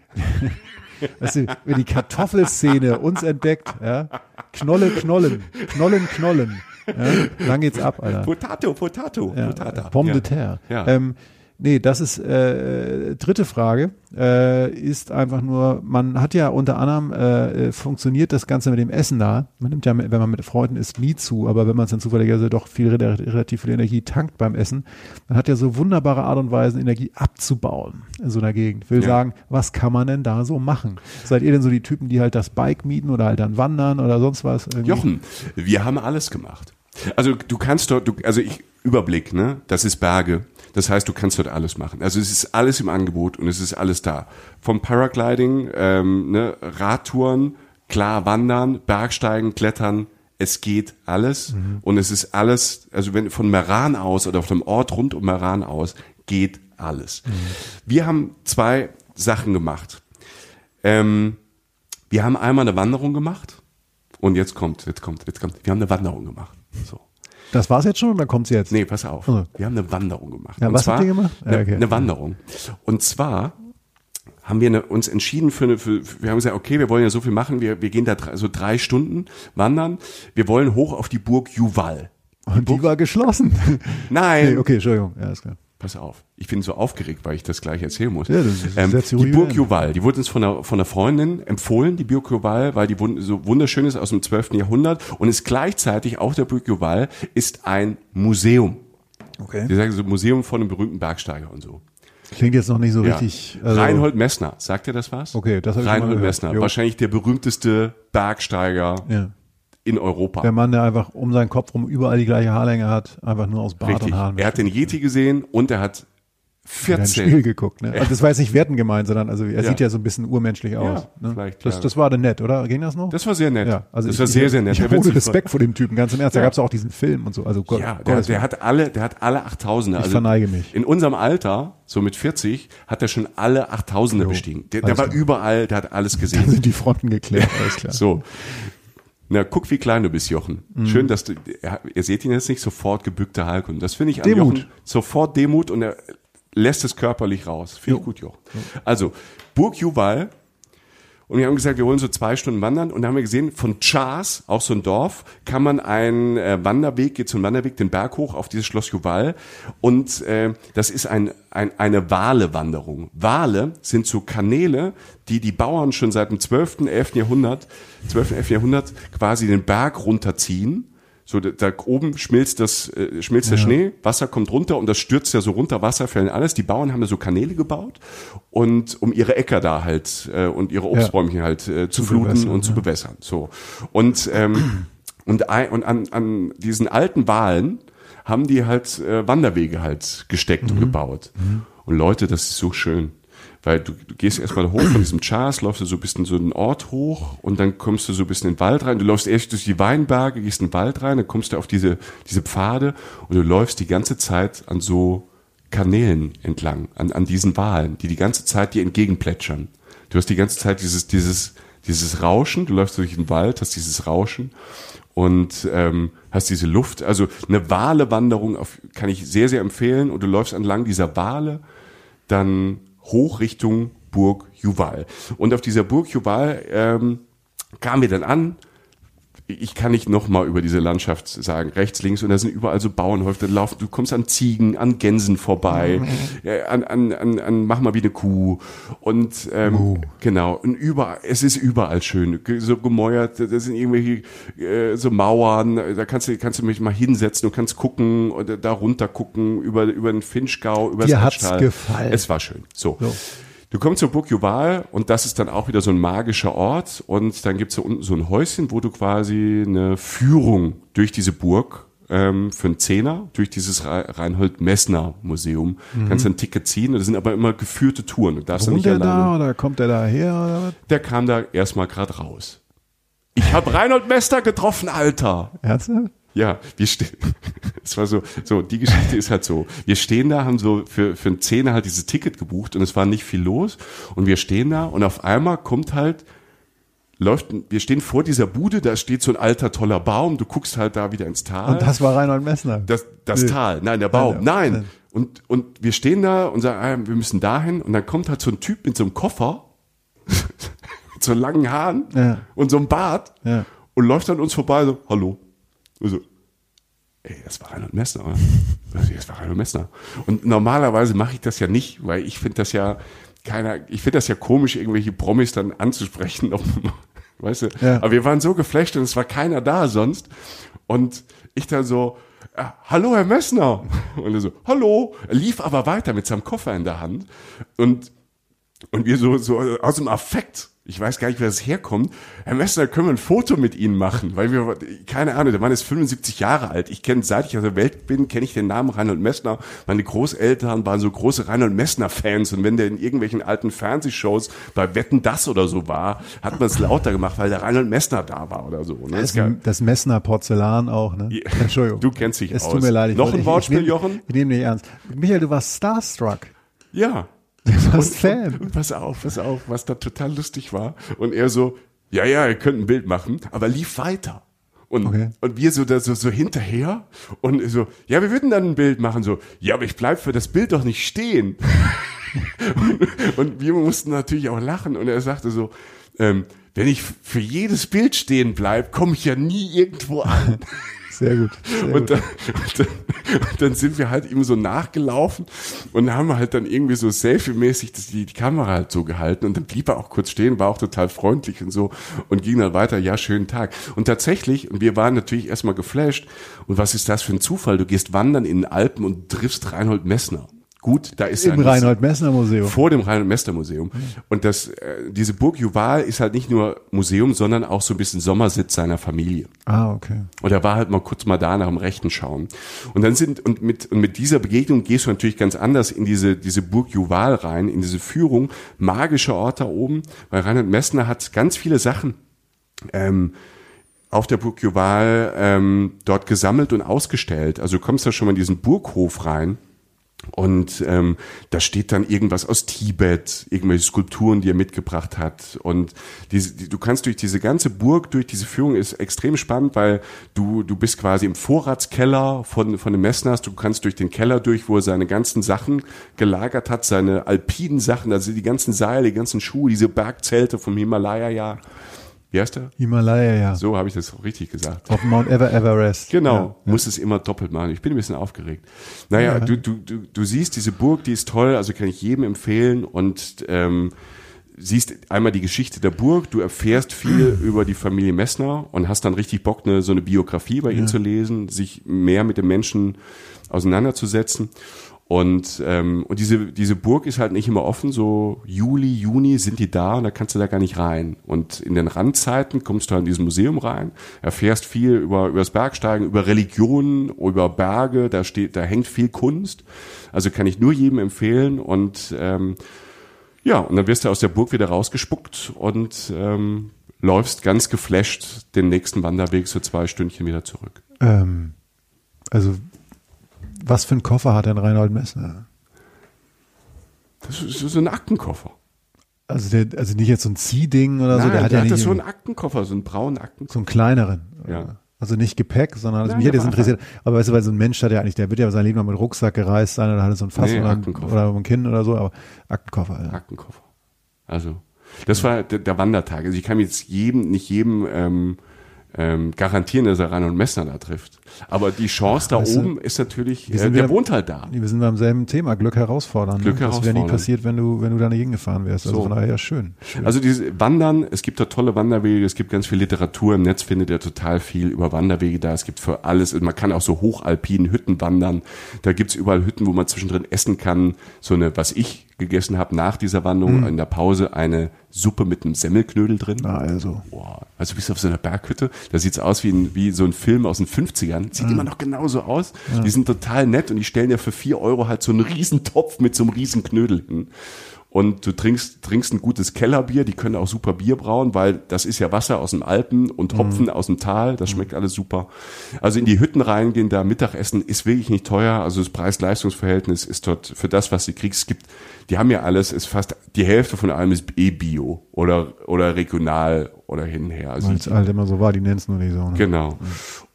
[laughs] weißt du, wenn die Kartoffelszene uns entdeckt, ja, Knolle, Knollen, Knollen, Knollen, ja, dann geht's ab, Alter. Potato, Potato, Ja, Potata. Pomme ja. de terre. Ja. Ähm, nee, das ist äh, dritte Frage. Äh, ist einfach nur, man hat ja unter anderem äh, äh, funktioniert das Ganze mit dem Essen da. Man nimmt ja, wenn man mit Freunden isst, nie zu, aber wenn man es dann zufälligerweise doch viel relativ viel Energie tankt beim Essen, dann hat ja so wunderbare Art und Weisen, Energie abzubauen in so einer Gegend. Ich will Ja. sagen, was kann man denn da so machen? Seid ihr denn so die Typen, die halt das Bike mieten oder halt dann wandern oder sonst was? Irgendwie? Jochen, wir haben alles gemacht. Also du kannst dort, du, also ich Überblick, ne? Das ist Berge. Das heißt, du kannst dort alles machen. Also es ist alles im Angebot und es ist alles da. Vom Paragliding, ähm, ne, Radtouren, klar wandern, Bergsteigen, Klettern. Es geht alles und es ist alles, also wenn von Meran aus oder auf dem Ort rund um Meran aus geht alles. Wir haben zwei Sachen gemacht. Ähm, wir haben einmal eine Wanderung gemacht und jetzt kommt, jetzt kommt, jetzt kommt. Wir haben eine Wanderung gemacht. So. Das war's jetzt schon oder kommt's jetzt? Nee, pass auf. Also. Wir haben eine Wanderung gemacht. Ja, Und was zwar habt ihr gemacht? Eine, okay. eine Wanderung. Und zwar haben wir eine, uns entschieden für eine, für, wir haben gesagt, okay, wir wollen ja so viel machen, wir, wir gehen da drei, so drei Stunden wandern. Wir wollen hoch auf die Burg Juval. Und die war geschlossen. Nein, [laughs] Nee, okay, Entschuldigung. Ja, ist klar. Pass auf. Ich bin so aufgeregt, weil ich das gleich erzählen muss. Ja, ähm, die Burg. Juval, die wurde uns von einer, von einer Freundin empfohlen, die Burg Juval, weil die so wunderschön ist aus dem 12. Jahrhundert und ist gleichzeitig, auch der Burg Juval, ist ein Museum. Okay. Die sagen so Museum von einem berühmten Bergsteiger und so. Klingt jetzt noch nicht so Ja. richtig. Also, Reinhold Messner, sagt ihr das was? Okay, das hab ich Reinhold. Messner, Jo. wahrscheinlich der berühmteste Bergsteiger Ja. In Europa. Der Mann, der einfach um seinen Kopf rum überall die gleiche Haarlänge hat, einfach nur aus Bart Richtig. und Haaren. Er hat den Yeti gesehen und er hat in ein 14 Spiel geguckt. Ne? Also das war jetzt nicht werten gemeint, sondern also er Ja. sieht ja so ein bisschen urmenschlich aus. ne? vielleicht, das, ja. das war dann nett, oder? Ging das noch? Das war sehr nett. ja, also das ich, war sehr, sehr nett. Ich habe Respekt vor dem Typen, ganz im Ernst. Da Ja. gab es auch diesen Film und so. Also Gott, Ja, der, Gottes der hat alle, der hat alle 8000er. Ich Also verneige mich. In unserem Alter, so mit 40, hat er schon alle 8000er bestiegen. Der, der war klar. überall, der hat alles gesehen. sind die Fronten geklärt, [laughs] alles klar. So. Na, guck, wie klein du bist, Jochen. Mhm. Schön, dass du, er- ihr seht ihn jetzt nicht sofort gebückter Hulk. Und das finde ich an Demut. Jochen sofort Demut und er lässt es körperlich raus. Finde ich gut, Jochen. Also, Burg Juval. Und wir haben gesagt, wir wollen so zwei Stunden wandern. Und dann haben wir gesehen, von Chars, auch so ein Dorf, kann man einen äh, Wanderweg, geht so ein Wanderweg den Berg hoch auf dieses Schloss Juval. Und äh, das ist ein, ein, eine Wale-Wanderung. Wale sind so Kanäle, die die Bauern schon seit dem 12., 11. Jahrhundert, 12., 11. Jahrhundert quasi den Berg runterziehen. So, da, da oben schmilzt das, äh, schmilzt der Schnee, Wasser kommt runter und das stürzt ja so runter, Wasserfällen, alles. Die Bauern haben da so Kanäle gebaut und um ihre Äcker da halt äh, und ihre Obstbäumchen halt äh, zu, fluten bewässern, und zu bewässern. So. Und, ähm, [clears throat] und, ein, und an, an diesen alten Wahlen haben die halt äh, Wanderwege halt gesteckt und gebaut. Und Leute, das ist so schön. Weil du, du gehst erstmal hoch von diesem Chars, läufst du so ein bisschen so einen Ort hoch und dann kommst du so ein bisschen in den Wald rein. Du läufst erst durch die Weinberge, gehst in den Wald rein, dann kommst du auf diese, diese Pfade und du läufst die ganze Zeit an so Kanälen entlang, an, an diesen Walen, die die ganze Zeit dir entgegenplätschern. Du hast die ganze Zeit dieses, dieses, dieses Rauschen, du läufst durch den Wald, hast dieses Rauschen und ähm, hast diese Luft. Also eine Wale-Wanderung auf, kann ich sehr, sehr empfehlen und du läufst entlang dieser Wale dann hoch Richtung Burg Juval. Und auf dieser Burg Juval ähm, kamen wir dann an. Ich kann nicht noch mal über diese Landschaft sagen, rechts, links, und da sind überall so Bauernhöfe, da laufen, du kommst an Ziegen, an Gänsen vorbei, äh, an, an, an, an, mach mal wie eine Kuh. Und ähm, genau, und überall, es ist überall schön, so gemäuert, da sind irgendwelche äh, so Mauern, da kannst du, kannst du mich mal hinsetzen und kannst gucken oder da runter gucken über, über den Finchgau, über Dir das hat's gefallen. Es war schön. So. So. Du kommst zur Burg Juval und das ist dann auch wieder so ein magischer Ort und dann gibt's da unten so ein Häuschen, wo du quasi eine Führung durch diese Burg ähm, für einen Zehner, durch dieses Re- Reinhold-Messner-Museum, kannst du ein Ticket ziehen. Das sind aber immer geführte Touren. Du darfst da Wohnt nicht der alleine. da oder kommt der da her oder? Der kam da erstmal gerade raus. Ich habe [laughs] Reinhold Messner getroffen, Alter. Ernsthaft? Ja, wir stehen. [laughs] Es war so, so, die Geschichte ist halt so. Wir stehen da, haben so für, für einen Zehner halt dieses Ticket gebucht und es war nicht viel los. Und wir stehen da und auf einmal kommt halt, läuft, wir stehen vor dieser Bude, da steht so ein alter toller Baum, du guckst halt da wieder ins Tal. Und das war Reinhold Messner. Das, das Nee. Tal, nein, der Baum, Nein, nein. nein. Und, und wir stehen da und sagen, ah, wir müssen dahin. Und dann kommt halt so ein Typ mit so einem Koffer, mit [laughs] so langen Haaren Ja. und so einem Bart Ja. und läuft an uns vorbei, so, hallo. Und so, ey, das war Reinhold Messner. oder? [laughs] Also, Das war Reinhold Messner. Und normalerweise mache ich das ja nicht, weil ich finde das ja, keiner, ich finde das ja komisch, irgendwelche Promis dann anzusprechen. [laughs] Ob, weißt du? Ja. Aber wir waren so geflasht und es war keiner da sonst. Und ich dann so, ah, hallo Herr Messner. Und er so, hallo. Er lief aber weiter mit seinem Koffer in der Hand. Und und wir so, so aus dem Affekt, ich weiß gar nicht, wer das herkommt, Herr Messner, können wir ein Foto mit Ihnen machen? Weil wir, keine Ahnung, der Mann ist 75 Jahre alt. Ich kenne, seit ich aus der Welt bin, kenne ich den Namen Reinhold Messner. Meine Großeltern waren so große Reinhold Messner-Fans. Und wenn der in irgendwelchen alten Fernsehshows bei Wetten das oder so war, hat man es lauter gemacht, weil der Reinhold Messner da war oder so. Ne? Das, das Messner Porzellan auch, ne? Ja. [laughs] Entschuldigung. Du kennst dich es aus. tut mir leid. ich Noch ein ich- Wortspiel, ich Jochen? Ich nehme dich ernst. Michael, du warst starstruck. Ja. Du warst Fan. Und pass auf, pass auf, was da total lustig war. Und er so, ja, ja, ihr könnt ein Bild machen, aber lief weiter. Und, Okay. und wir so da so, so hinterher und so, ja, wir würden dann ein Bild machen, so, ja, aber ich bleib für das Bild doch nicht stehen. und, [laughs] und wir mussten natürlich auch lachen und er sagte so, ähm, wenn ich für jedes Bild stehen bleib, komme ich ja nie irgendwo an. [laughs] Sehr gut. Sehr Und dann, und, dann, und dann sind wir halt ihm so nachgelaufen und haben halt dann irgendwie so selfie-mäßig die, die Kamera halt so gehalten und dann blieb er auch kurz stehen, war auch total freundlich und so und ging dann weiter, ja, schönen Tag. Und tatsächlich, und wir waren natürlich erstmal geflasht und was ist das für ein Zufall? Du gehst wandern in den Alpen und triffst Reinhold Messner. Gut, da ist Im ein- Reinhold Messner Museum. vor dem Reinhold Messner Museum. Und das, äh, diese Burg Juval ist halt nicht nur Museum, sondern auch so ein bisschen Sommersitz seiner Familie. Ah, okay. Und er war halt mal kurz mal da nach dem Rechten schauen. Und dann sind, und mit, und mit dieser Begegnung gehst du natürlich ganz anders in diese, diese Burg Juval rein, in diese Führung. Magischer Ort da oben, weil Reinhard Messner hat ganz viele Sachen, ähm, auf der Burg Juval, ähm, dort gesammelt und ausgestellt. Also du kommst da schon mal in diesen Burghof rein. Und ähm, da steht dann irgendwas aus Tibet, irgendwelche Skulpturen, die er mitgebracht hat. Und diese, die, du kannst durch diese ganze Burg, durch diese Führung ist extrem spannend, weil du du bist quasi im Vorratskeller von von dem Messners. Du kannst durch den Keller durch, wo er seine ganzen Sachen gelagert hat, seine alpinen Sachen, also die ganzen Seile, die ganzen Schuhe, diese Bergzelte vom Himalaya. Ja, wie heißt der? Himalaya, ja. So habe ich das richtig gesagt. Auf Mount Ever Everest. Genau, muss es immer doppelt machen. Ich bin ein bisschen aufgeregt. Naja, du, du, du, du siehst diese Burg, die ist toll, also kann ich jedem empfehlen und ähm, siehst einmal die Geschichte der Burg, du erfährst viel [clears throat] über die Familie Messner und hast dann richtig Bock, eine, so eine Biografie bei ihnen zu lesen, sich mehr mit den Menschen auseinanderzusetzen. Und, ähm, und diese, diese Burg ist halt nicht immer offen, so Juli, Juni sind die da und da kannst du da gar nicht rein. Und in den Randzeiten kommst du in dieses Museum rein, erfährst viel über, über das Bergsteigen, über Religionen, über Berge, da steht, da hängt viel Kunst. Also kann ich nur jedem empfehlen und ähm, ja, und dann wirst du aus der Burg wieder rausgespuckt und ähm, läufst ganz geflasht den nächsten Wanderweg so zwei Stündchen wieder zurück. Ähm, also, was für einen Koffer hat denn Reinhold Messner? Das ist so ein Aktenkoffer. Also, der, also nicht jetzt so ein Ziehding oder so, Nein, der hat der ja hatte nicht so einen Aktenkoffer, so einen braunen Aktenkoffer. so einen kleineren. Ja. Also nicht Gepäck, sondern also Nein, mich hat das interessiert. Aber weißt du, weil so ein Mensch hat ja eigentlich, der wird ja sein Leben lang mit Rucksack gereist sein oder hatte so ein Fass Nee, oder, ein, oder ein Kind oder so, aber Aktenkoffer. Ja. Aktenkoffer. Also, das war der, der Wandertag. Also ich kann jetzt jedem, nicht jedem ähm, ähm, garantieren, dass er Reinhold Messner da trifft. Aber die Chance da weißt du, oben ist natürlich, wir äh, sind der wieder- wohnt halt da. Wir sind beim selben Thema, Glück herausfordern. Glück ne? Das wäre nie passiert, wenn du, wenn du da nicht hingefahren wärst. Also So. von daher ja schön. schön. Also diese Wandern, es gibt da tolle Wanderwege, es gibt ganz viel Literatur im Netz, findet ihr total viel über Wanderwege da. Es gibt für alles, man kann auch so hochalpinen Hütten wandern. Da gibt's überall Hütten, wo man zwischendrin essen kann. So eine, was ich gegessen habe nach dieser Wanderung, in der Pause eine Suppe mit einem Semmelknödel drin. Na, also. Boah, also bist du auf so einer Berghütte, da sieht's aus wie, ein, wie so ein Film aus den 50ern. Sieht immer noch genauso aus. Die sind total nett und die stellen ja für vier Euro halt so einen riesen Topf mit so einem riesen Knödel hin. Und du trinkst, trinkst ein gutes Kellerbier, die können auch super Bier brauen, weil das ist ja Wasser aus den Alpen und Hopfen aus dem Tal, das schmeckt alles super. Also in die Hütten reingehen, da Mittagessen ist wirklich nicht teuer, also das Preis-Leistungs-Verhältnis ist dort für das, was du kriegst, gibt, die haben ja alles, ist fast, die Hälfte von allem ist eh Bio oder, oder regional oder hinher. Also Weil es halt immer so war, die nennen es nur nicht so. Ne? Genau.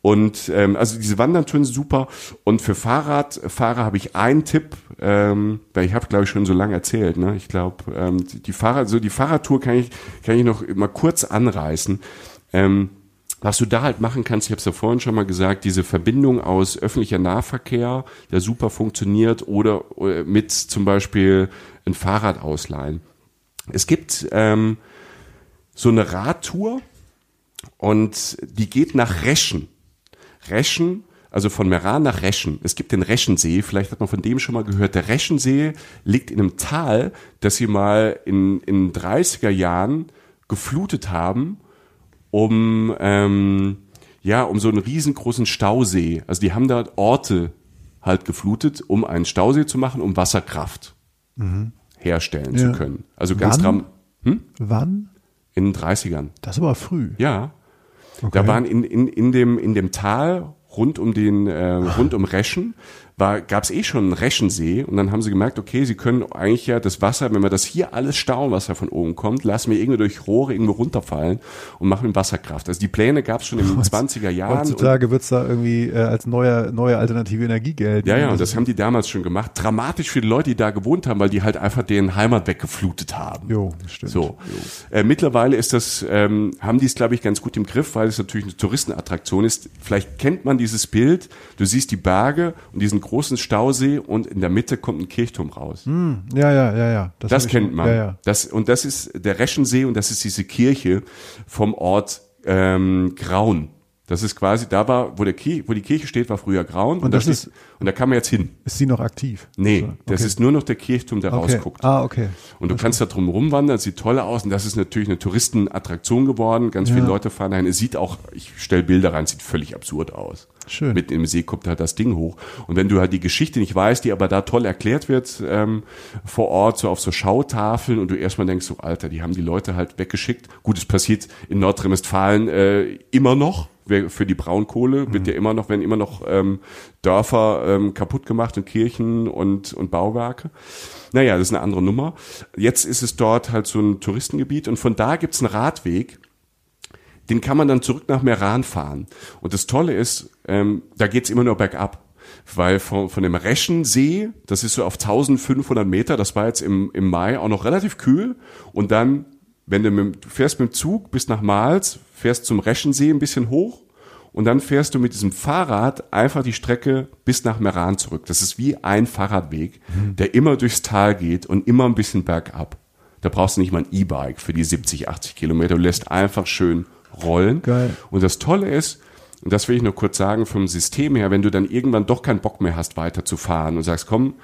Und ähm, also diese Wandertouren sind super. Und für Fahrradfahrer habe ich einen Tipp, ähm, weil ich habe glaube ich schon so lange erzählt. Ne? Ich glaube, ähm, die, Fahrrad, so die Fahrradtour kann ich kann ich noch mal kurz anreißen. Ähm, was du da halt machen kannst, ich habe es ja vorhin schon mal gesagt, diese Verbindung aus öffentlicher Nahverkehr, der super funktioniert, oder, oder mit zum Beispiel ein Fahrrad ausleihen. Es gibt ähm, so eine Radtour und die geht nach Reschen. Reschen, also von Meran nach Reschen. Es gibt den Reschensee, vielleicht hat man von dem schon mal gehört. Der Reschensee liegt in einem Tal, das sie mal in, in 30er Jahren geflutet haben, um, ähm, ja, um so einen riesengroßen Stausee. Also die haben da Orte halt geflutet, um einen Stausee zu machen, um Wasserkraft herstellen Ja. zu können. Also ganz Wann? ram Wann? in den 30ern. Das ist aber früh. Ja. Okay. Da waren in, in, in, dem, in dem Tal rund um den äh, rund um Reschen war gab's eh schon einen Reschensee und dann haben sie gemerkt, okay, sie können eigentlich ja das Wasser, wenn wir das hier alles stauen, was da von oben kommt, lassen wir irgendwie durch Rohre irgendwo runterfallen und machen Wasserkraft. Also die Pläne gab's schon in den 20er Jahren. Heutzutage wird es da irgendwie äh, als neue, neue alternative Energie gelten. Ja, ja, und das haben die damals schon gemacht. Dramatisch für die Leute, die da gewohnt haben, weil die halt einfach deren Heimat weggeflutet haben. Jo, stimmt. So. Äh, mittlerweile ist das, ähm, haben die es, glaube ich, ganz gut im Griff, weil es natürlich eine Touristenattraktion ist. Vielleicht kennt man dieses Bild. Du siehst die Berge und diesen großen Stausee und in der Mitte kommt ein Kirchturm raus. Ja, ja, ja, ja. Das ich kennt man. Ja, ja. Das, und das ist der Reschensee und das ist diese Kirche vom Ort ähm, Graun. Das ist quasi, da war, wo, der Kirche, wo die Kirche steht, war früher Graun. Und, das da ist- steht, und da kann man jetzt hin. Ist sie noch aktiv? Nee, Also, das okay. ist nur noch der Kirchturm, der okay. rausguckt. Ah, okay. Und du kannst da drum rumwandern, sieht toll aus und das ist natürlich eine Touristenattraktion geworden. Ganz viele Leute fahren dahin. Es sieht auch, ich stelle Bilder rein, sieht völlig absurd aus. Schön. Mitten im See kommt halt das Ding hoch. Und wenn du halt die Geschichte nicht weißt, die aber da toll erklärt wird ähm, vor Ort, so auf so Schautafeln und du erstmal denkst, so Alter, die haben die Leute halt weggeschickt. Gut, es passiert in Nordrhein-Westfalen äh, immer noch. Für die Braunkohle wird ja immer noch, werden immer noch ähm, Dörfer ähm, kaputt gemacht und Kirchen und, und Bauwerke. Naja, das ist eine andere Nummer. Jetzt ist es dort halt so ein Touristengebiet und von da gibt's einen Radweg, den kann man dann zurück nach Meran fahren. Und das Tolle ist, ähm, da geht's immer nur bergab. Weil von, von dem Reschensee, das ist so auf 1500 Meter, das war jetzt im, im Mai auch noch relativ kühl. Und dann, wenn du, mit, du fährst mit dem Zug bis nach Mals, fährst zum Reschensee ein bisschen hoch und dann fährst du mit diesem Fahrrad einfach die Strecke bis nach Meran zurück. Das ist wie ein Fahrradweg, der immer durchs Tal geht und immer ein bisschen bergab. Da brauchst du nicht mal ein E-Bike für die 70, 80 Kilometer. Du lässt einfach schön rollen. Geil. Und das Tolle ist, und das will ich nur kurz sagen, vom System her, wenn du dann irgendwann doch keinen Bock mehr hast, weiterzufahren und sagst, komm,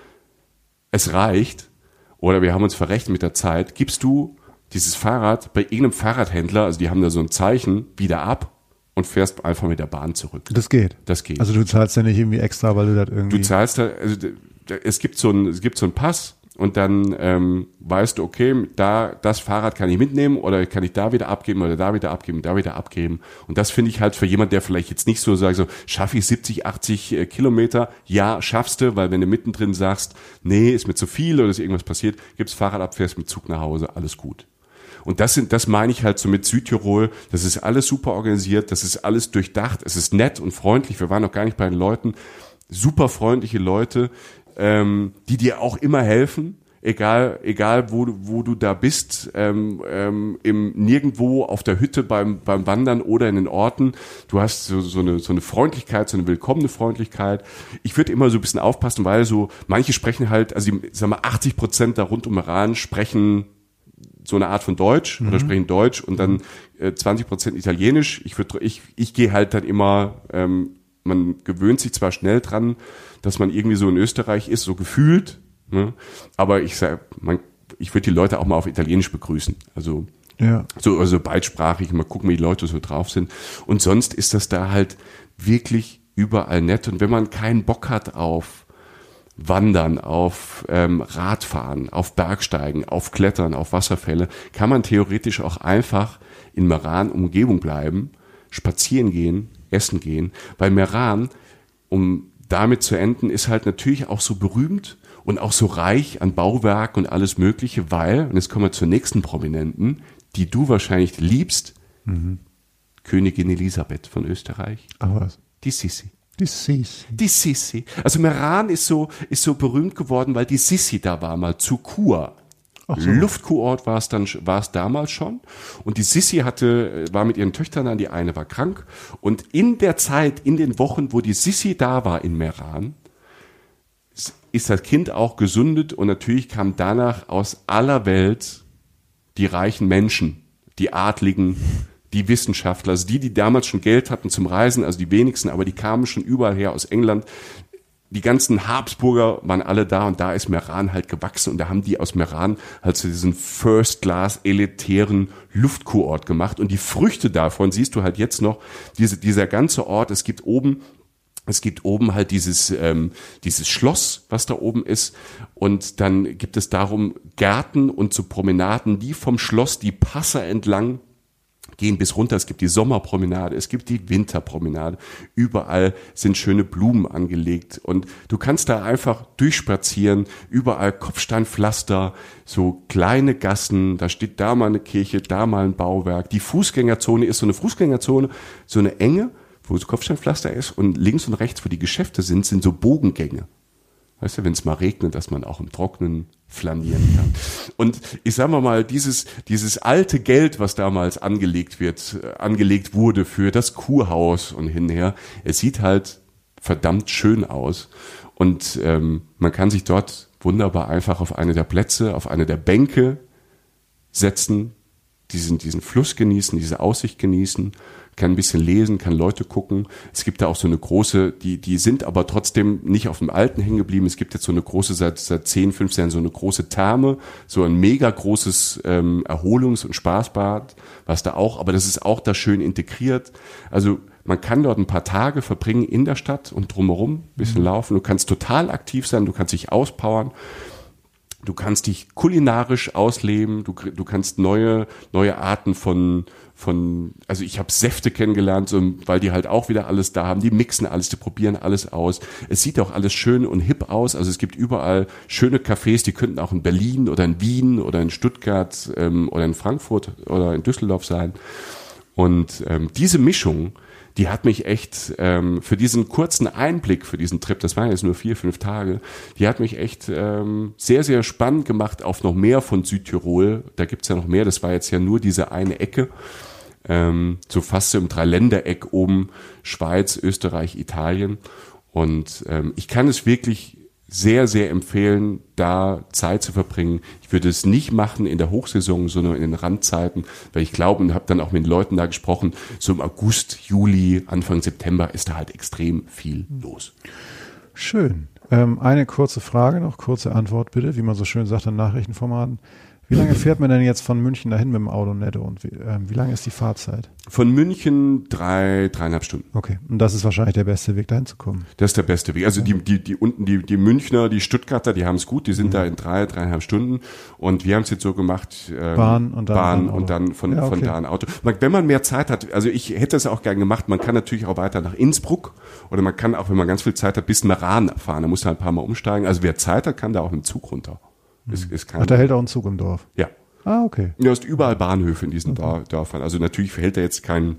es reicht, oder wir haben uns verrechnet mit der Zeit, gibst du dieses Fahrrad bei irgendeinem Fahrradhändler, also die haben da so ein Zeichen, wieder ab und fährst einfach mit der Bahn zurück. Das geht. Das geht. Also du zahlst ja nicht irgendwie extra, weil du das irgendwie. Du zahlst da, also es gibt so ein, es gibt so einen Pass und dann ähm, weißt du, okay, da das Fahrrad kann ich mitnehmen oder kann ich da wieder abgeben oder da wieder abgeben, da wieder abgeben. Und das finde ich halt für jemand, der vielleicht jetzt nicht so sagt, so schaffe ich 70, 80 äh, Kilometer, ja, schaffst du, weil wenn du mittendrin sagst, nee, ist mir zu viel oder ist irgendwas passiert, gibst Fahrrad ab, fährst mit Zug nach Hause, alles gut. Und das sind, das meine ich halt so mit Südtirol. Das ist alles super organisiert, das ist alles durchdacht, es ist nett und freundlich. Wir waren noch gar nicht bei den Leuten. Super freundliche Leute, ähm, die dir auch immer helfen. Egal, egal wo, du- wo du da bist, ähm, ähm, im nirgendwo auf der Hütte beim, beim Wandern oder in den Orten. Du hast so, so, eine, so eine Freundlichkeit, so eine willkommene Freundlichkeit. Ich würde immer so ein bisschen aufpassen, weil so manche sprechen halt, also die, sag mal, 80 Prozent da rund um Iran sprechen so eine Art von Deutsch oder sprechen Deutsch und dann äh, 20 Prozent Italienisch. Ich würde, ich, ich gehe halt dann immer, ähm, man gewöhnt sich zwar schnell dran, dass man irgendwie so in Österreich ist, so gefühlt, ne? aber ich sag, man, ich würde die Leute auch mal auf Italienisch begrüßen. Also ja. so also beidsprachig, mal gucken, wie die Leute so drauf sind. Und sonst ist das da halt wirklich überall nett. Und wenn man keinen Bock hat auf Wandern, auf ähm, Radfahren, auf Bergsteigen, auf Klettern, auf Wasserfälle, kann man theoretisch auch einfach in Meran Umgebung bleiben, spazieren gehen, essen gehen, weil Meran, um damit zu enden, ist halt natürlich auch so berühmt und auch so reich an Bauwerk und alles Mögliche, weil, und jetzt kommen wir zur nächsten Prominenten, die du wahrscheinlich liebst, Königin Elisabeth von Österreich, Ach was. die Sissi. Die Sisi. Die Sissi. Also Meran ist so, ist so berühmt geworden, weil die Sissi da war, mal zu Kur. Luftkurort war es dann, war es damals schon. Und die Sissi hatte, war mit ihren Töchtern an, die eine war krank. Und in der Zeit, in den Wochen, wo die Sissi da war in Meran, ist das Kind auch gesundet und natürlich kamen danach aus aller Welt die reichen Menschen, die Adligen, die Wissenschaftler, also die, die damals schon Geld hatten zum Reisen, also die wenigsten, aber die kamen schon überall her aus England. Die ganzen Habsburger waren alle da und da ist Meran halt gewachsen und da haben die aus Meran halt so diesen First-Class elitären Luftkurort gemacht und die Früchte davon siehst du halt jetzt noch, diese, dieser ganze Ort, es gibt oben es gibt oben halt dieses, ähm, dieses Schloss, was da oben ist. Und dann gibt es darum Gärten und so Promenaden, die vom Schloss die Passer entlang gehen bis runter. Es gibt die Sommerpromenade, es gibt die Winterpromenade. Überall sind schöne Blumen angelegt und du kannst da einfach durchspazieren. Überall Kopfsteinpflaster, so kleine Gassen. Da steht da mal eine Kirche, da mal ein Bauwerk. Die Fußgängerzone ist so eine Fußgängerzone, so eine enge, wo so Kopfsteinpflaster ist und links und rechts, wo die Geschäfte sind, sind so Bogengänge. Weißt du, wenn es mal regnet, dass man auch im Trocknen flanieren kann. Und ich sag mal dieses, dieses alte Geld, was damals angelegt wird, äh, angelegt wurde für das Kurhaus und hinher, es sieht halt verdammt schön aus. Und ähm, man kann sich dort wunderbar einfach auf eine der Plätze, auf eine der Bänke setzen, diesen, diesen Fluss genießen, diese Aussicht genießen, kann ein bisschen lesen, kann Leute gucken. Es gibt da auch so eine große, die, die sind aber trotzdem nicht auf dem Alten hängen geblieben. Es gibt jetzt so eine große, seit, seit 10, 15 Jahren so eine große Therme, so ein mega großes ähm, Erholungs- und Spaßbad, was da auch, aber das ist auch da schön integriert. Also man kann dort ein paar Tage verbringen in der Stadt und drumherum ein bisschen laufen. Du kannst total aktiv sein, du kannst dich auspowern. Du kannst dich kulinarisch ausleben, du, du kannst neue, neue Arten von, von, also ich habe Säfte kennengelernt, so, weil die halt auch wieder alles da haben, die mixen alles, die probieren alles aus. Es sieht auch alles schön und hip aus, also es gibt überall schöne Cafés, die könnten auch in Berlin oder in Wien oder in Stuttgart ähm, oder in Frankfurt oder in Düsseldorf sein. Und ähm, diese Mischung, die hat mich echt ähm, für diesen kurzen Einblick, für diesen Trip, das waren jetzt nur vier, fünf Tage, die hat mich echt ähm, sehr, sehr spannend gemacht auf noch mehr von Südtirol. Da gibt's ja noch mehr, das war jetzt ja nur diese eine Ecke. Ähm, so fast so im Dreiländereck oben, Schweiz, Österreich, Italien. Und ähm, ich kann es wirklich sehr, sehr empfehlen, da Zeit zu verbringen. Ich würde es nicht machen in der Hochsaison, sondern in den Randzeiten, weil ich glaube und habe dann auch mit den Leuten da gesprochen, so im August, Juli, Anfang September ist da halt extrem viel los. Schön. Ähm, eine kurze Frage noch, kurze Antwort bitte, wie man so schön sagt in Nachrichtenformaten. Wie lange fährt man denn jetzt von München dahin mit dem Auto netto und wie, ähm, wie lange ist die Fahrzeit? Von München drei, dreieinhalb Stunden. Okay, und das ist wahrscheinlich der beste Weg dahin zu kommen. Das ist der beste Weg. Also die, die, die unten, die, die Münchner, die Stuttgarter, die haben es gut, die sind da in drei, dreieinhalb Stunden. Und wir haben es jetzt so gemacht, ähm, Bahn und dann Bahn und dann von, Ja, von okay. da ein Auto. Wenn man mehr Zeit hat, also ich hätte es auch gern gemacht, man kann natürlich auch weiter nach Innsbruck oder man kann auch, wenn man ganz viel Zeit hat, bis Meran fahren. Da muss man ein paar Mal umsteigen. Also wer Zeit hat, kann da auch mit dem Zug runter. Ist, ist kein, Ach, da hält auch ein Zug im Dorf. ja. Ah, okay. Es ist überall Bahnhöfe in diesen Dor- Dörfern. Also natürlich verhält da jetzt kein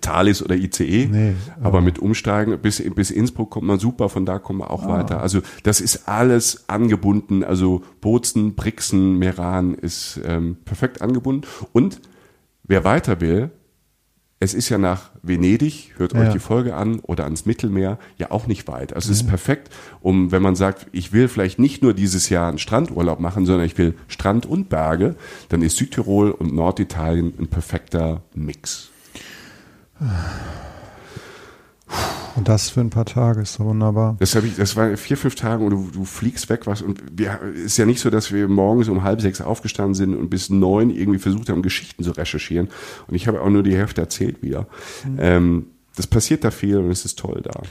Thalys oder ICE, Nee, aber mit Umsteigen bis, bis Innsbruck kommt man super, von da kommen wir auch weiter. Also das ist alles angebunden. Also Bozen, Brixen, Meran ist ähm, perfekt angebunden. Und wer weiter will, es ist ja nach Venedig, hört Ja. euch die Folge an, oder ans Mittelmeer, ja auch nicht weit. Also es ist perfekt, um, wenn man sagt, ich will vielleicht nicht nur dieses Jahr einen Strandurlaub machen, sondern ich will Strand und Berge, dann ist Südtirol und Norditalien ein perfekter Mix. Und das für ein paar Tage ist so wunderbar. Das, ich, das war vier, fünf Tage und du, du fliegst weg was. Und wir, ist ja nicht so, dass wir morgens um halb sechs aufgestanden sind und bis neun irgendwie versucht haben, Geschichten zu recherchieren. Und ich habe auch nur die Hälfte erzählt wieder. Ähm, das passiert da viel und es ist toll da.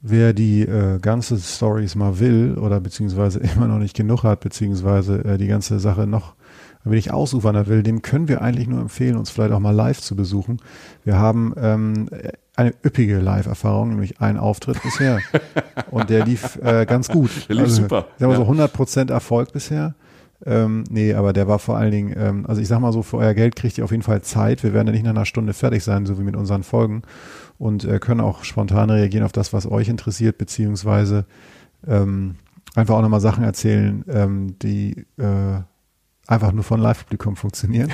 Wer die äh, ganze Stories mal will oder beziehungsweise [laughs] immer noch nicht genug hat, beziehungsweise äh, die ganze Sache noch ein wenig ausuferner will, dem können wir eigentlich nur empfehlen, uns vielleicht auch mal live zu besuchen. Wir haben ähm, eine üppige Live-Erfahrung, nämlich einen Auftritt bisher. [laughs] Und der lief äh, ganz gut. Der lief super, Sagen wir ja. so 100% Erfolg bisher. Ähm, nee, aber der war vor allen Dingen, ähm, also ich sag mal so, für euer Geld kriegt ihr auf jeden Fall Zeit. Wir werden ja nicht nach einer Stunde fertig sein, so wie mit unseren Folgen. Und äh, können auch spontan reagieren auf das, was euch interessiert, beziehungsweise ähm, einfach auch nochmal Sachen erzählen, ähm, die äh, einfach nur von Live-Publikum funktionieren.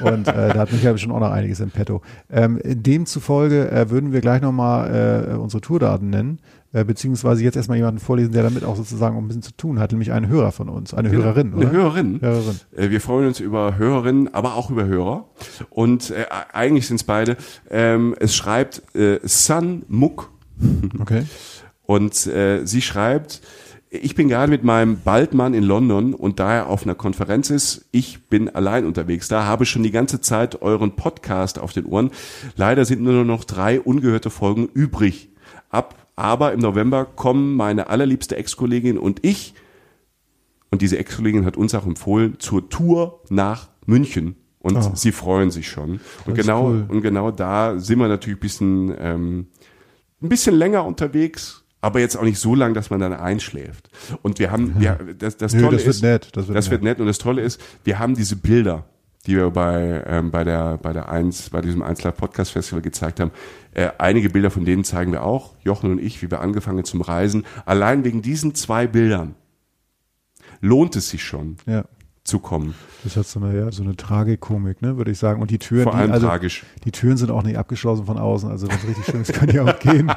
Und äh, da hat Michael schon auch noch einiges im Petto. Ähm, demzufolge äh, würden wir gleich nochmal äh, unsere Tourdaten nennen, äh, beziehungsweise jetzt erstmal jemanden vorlesen, der damit auch sozusagen ein bisschen zu tun hat, nämlich einen Hörer von uns, eine Hörerin, oder? Eine Hörerin. Hörerin. Äh, Wir freuen uns über Hörerinnen, aber auch über Hörer. Und äh, eigentlich sind es beide. Ähm, es schreibt äh, Sun Muck Okay. und sie schreibt, ich bin gerade mit meinem Baldmann in London und da er auf einer Konferenz ist, ich bin allein unterwegs da, habe schon die ganze Zeit euren Podcast auf den Ohren. Leider sind nur noch drei ungehörte Folgen übrig. Ab, aber im November kommen meine allerliebste Ex-Kollegin und ich, und diese Ex-Kollegin hat uns auch empfohlen, zur Tour nach München. Und Oh. sie freuen sich schon. Und genau, cool. und genau da sind wir natürlich ein bisschen, ähm, ein bisschen länger unterwegs, aber jetzt auch nicht so lang, dass man dann einschläft. Und wir haben, ja, das, das Nö, Tolle das wird ist, nett, das wird das wird nett. nett. Und das Tolle ist, wir haben diese Bilder, die wir bei, ähm, bei der, bei der eins, bei diesem 1 Live Podcast Festival gezeigt haben. Äh, einige Bilder von denen zeigen wir auch, Jochen und ich, wie wir angefangen zum Reisen. Allein wegen diesen zwei Bildern lohnt es sich schon Ja. Zu kommen. Das hat so eine, ja, so eine Tragikomik, ne, würde ich sagen. Und die Türen, Vor allem die, also, tragisch. die Türen sind auch nicht abgeschlossen von außen. Also wenn es richtig schön ist, kann die auch gehen.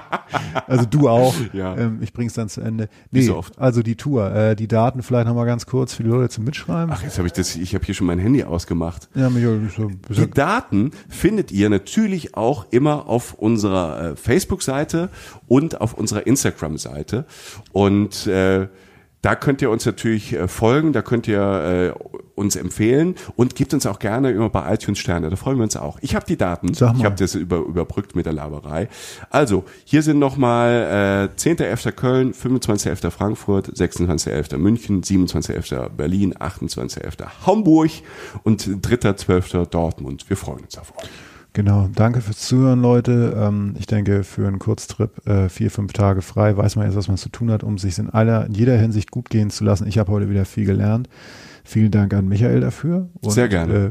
Also du auch. [laughs] Ja. Ähm, ich bring's dann zu Ende. Wie Nee, so oft. also die Tour, äh, die Daten vielleicht nochmal ganz kurz für die Leute zum Mitschreiben. Ach, jetzt habe ich das, ich habe hier schon mein Handy ausgemacht. Ja, Michael, so, Die Daten findet ihr natürlich auch immer auf unserer äh, Facebook-Seite und auf unserer Instagram-Seite. Und äh, da könnt ihr uns natürlich äh, folgen, da könnt ihr äh, uns empfehlen und gebt uns auch gerne immer bei iTunes Sterne, da freuen wir uns auch. Ich habe die Daten, ich habe das über, überbrückt mit der Laberei. Also, hier sind nochmal äh, 10.11. Köln, 25.11. Frankfurt, 26.11. München, 27.11. Berlin, 28.11. Hamburg und 3.12. Dortmund. Wir freuen uns auf euch. Genau, danke fürs Zuhören, Leute. Ähm, ich denke, für einen Kurztrip äh, vier, fünf Tage frei weiß man jetzt, was man zu tun hat, um sich in aller, in jeder Hinsicht gut gehen zu lassen. Ich habe heute wieder viel gelernt. Vielen Dank an Michael dafür. Sehr gerne. Äh,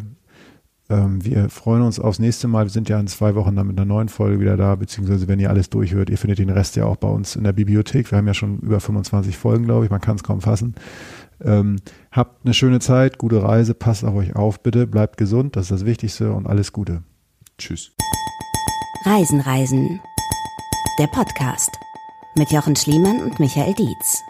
ähm, wir freuen uns aufs nächste Mal. Wir sind ja in zwei Wochen dann mit einer neuen Folge wieder da, beziehungsweise wenn ihr alles durchhört, ihr findet den Rest ja auch bei uns in der Bibliothek. Wir haben ja schon über 25 Folgen, glaube ich. Man kann es kaum fassen. Ähm, habt eine schöne Zeit, gute Reise, passt auf euch auf, bitte, bleibt gesund, das ist das Wichtigste und alles Gute. Tschüss. Reisen, Reisen. Der Podcast mit Jochen Schliemann und Michael Dietz.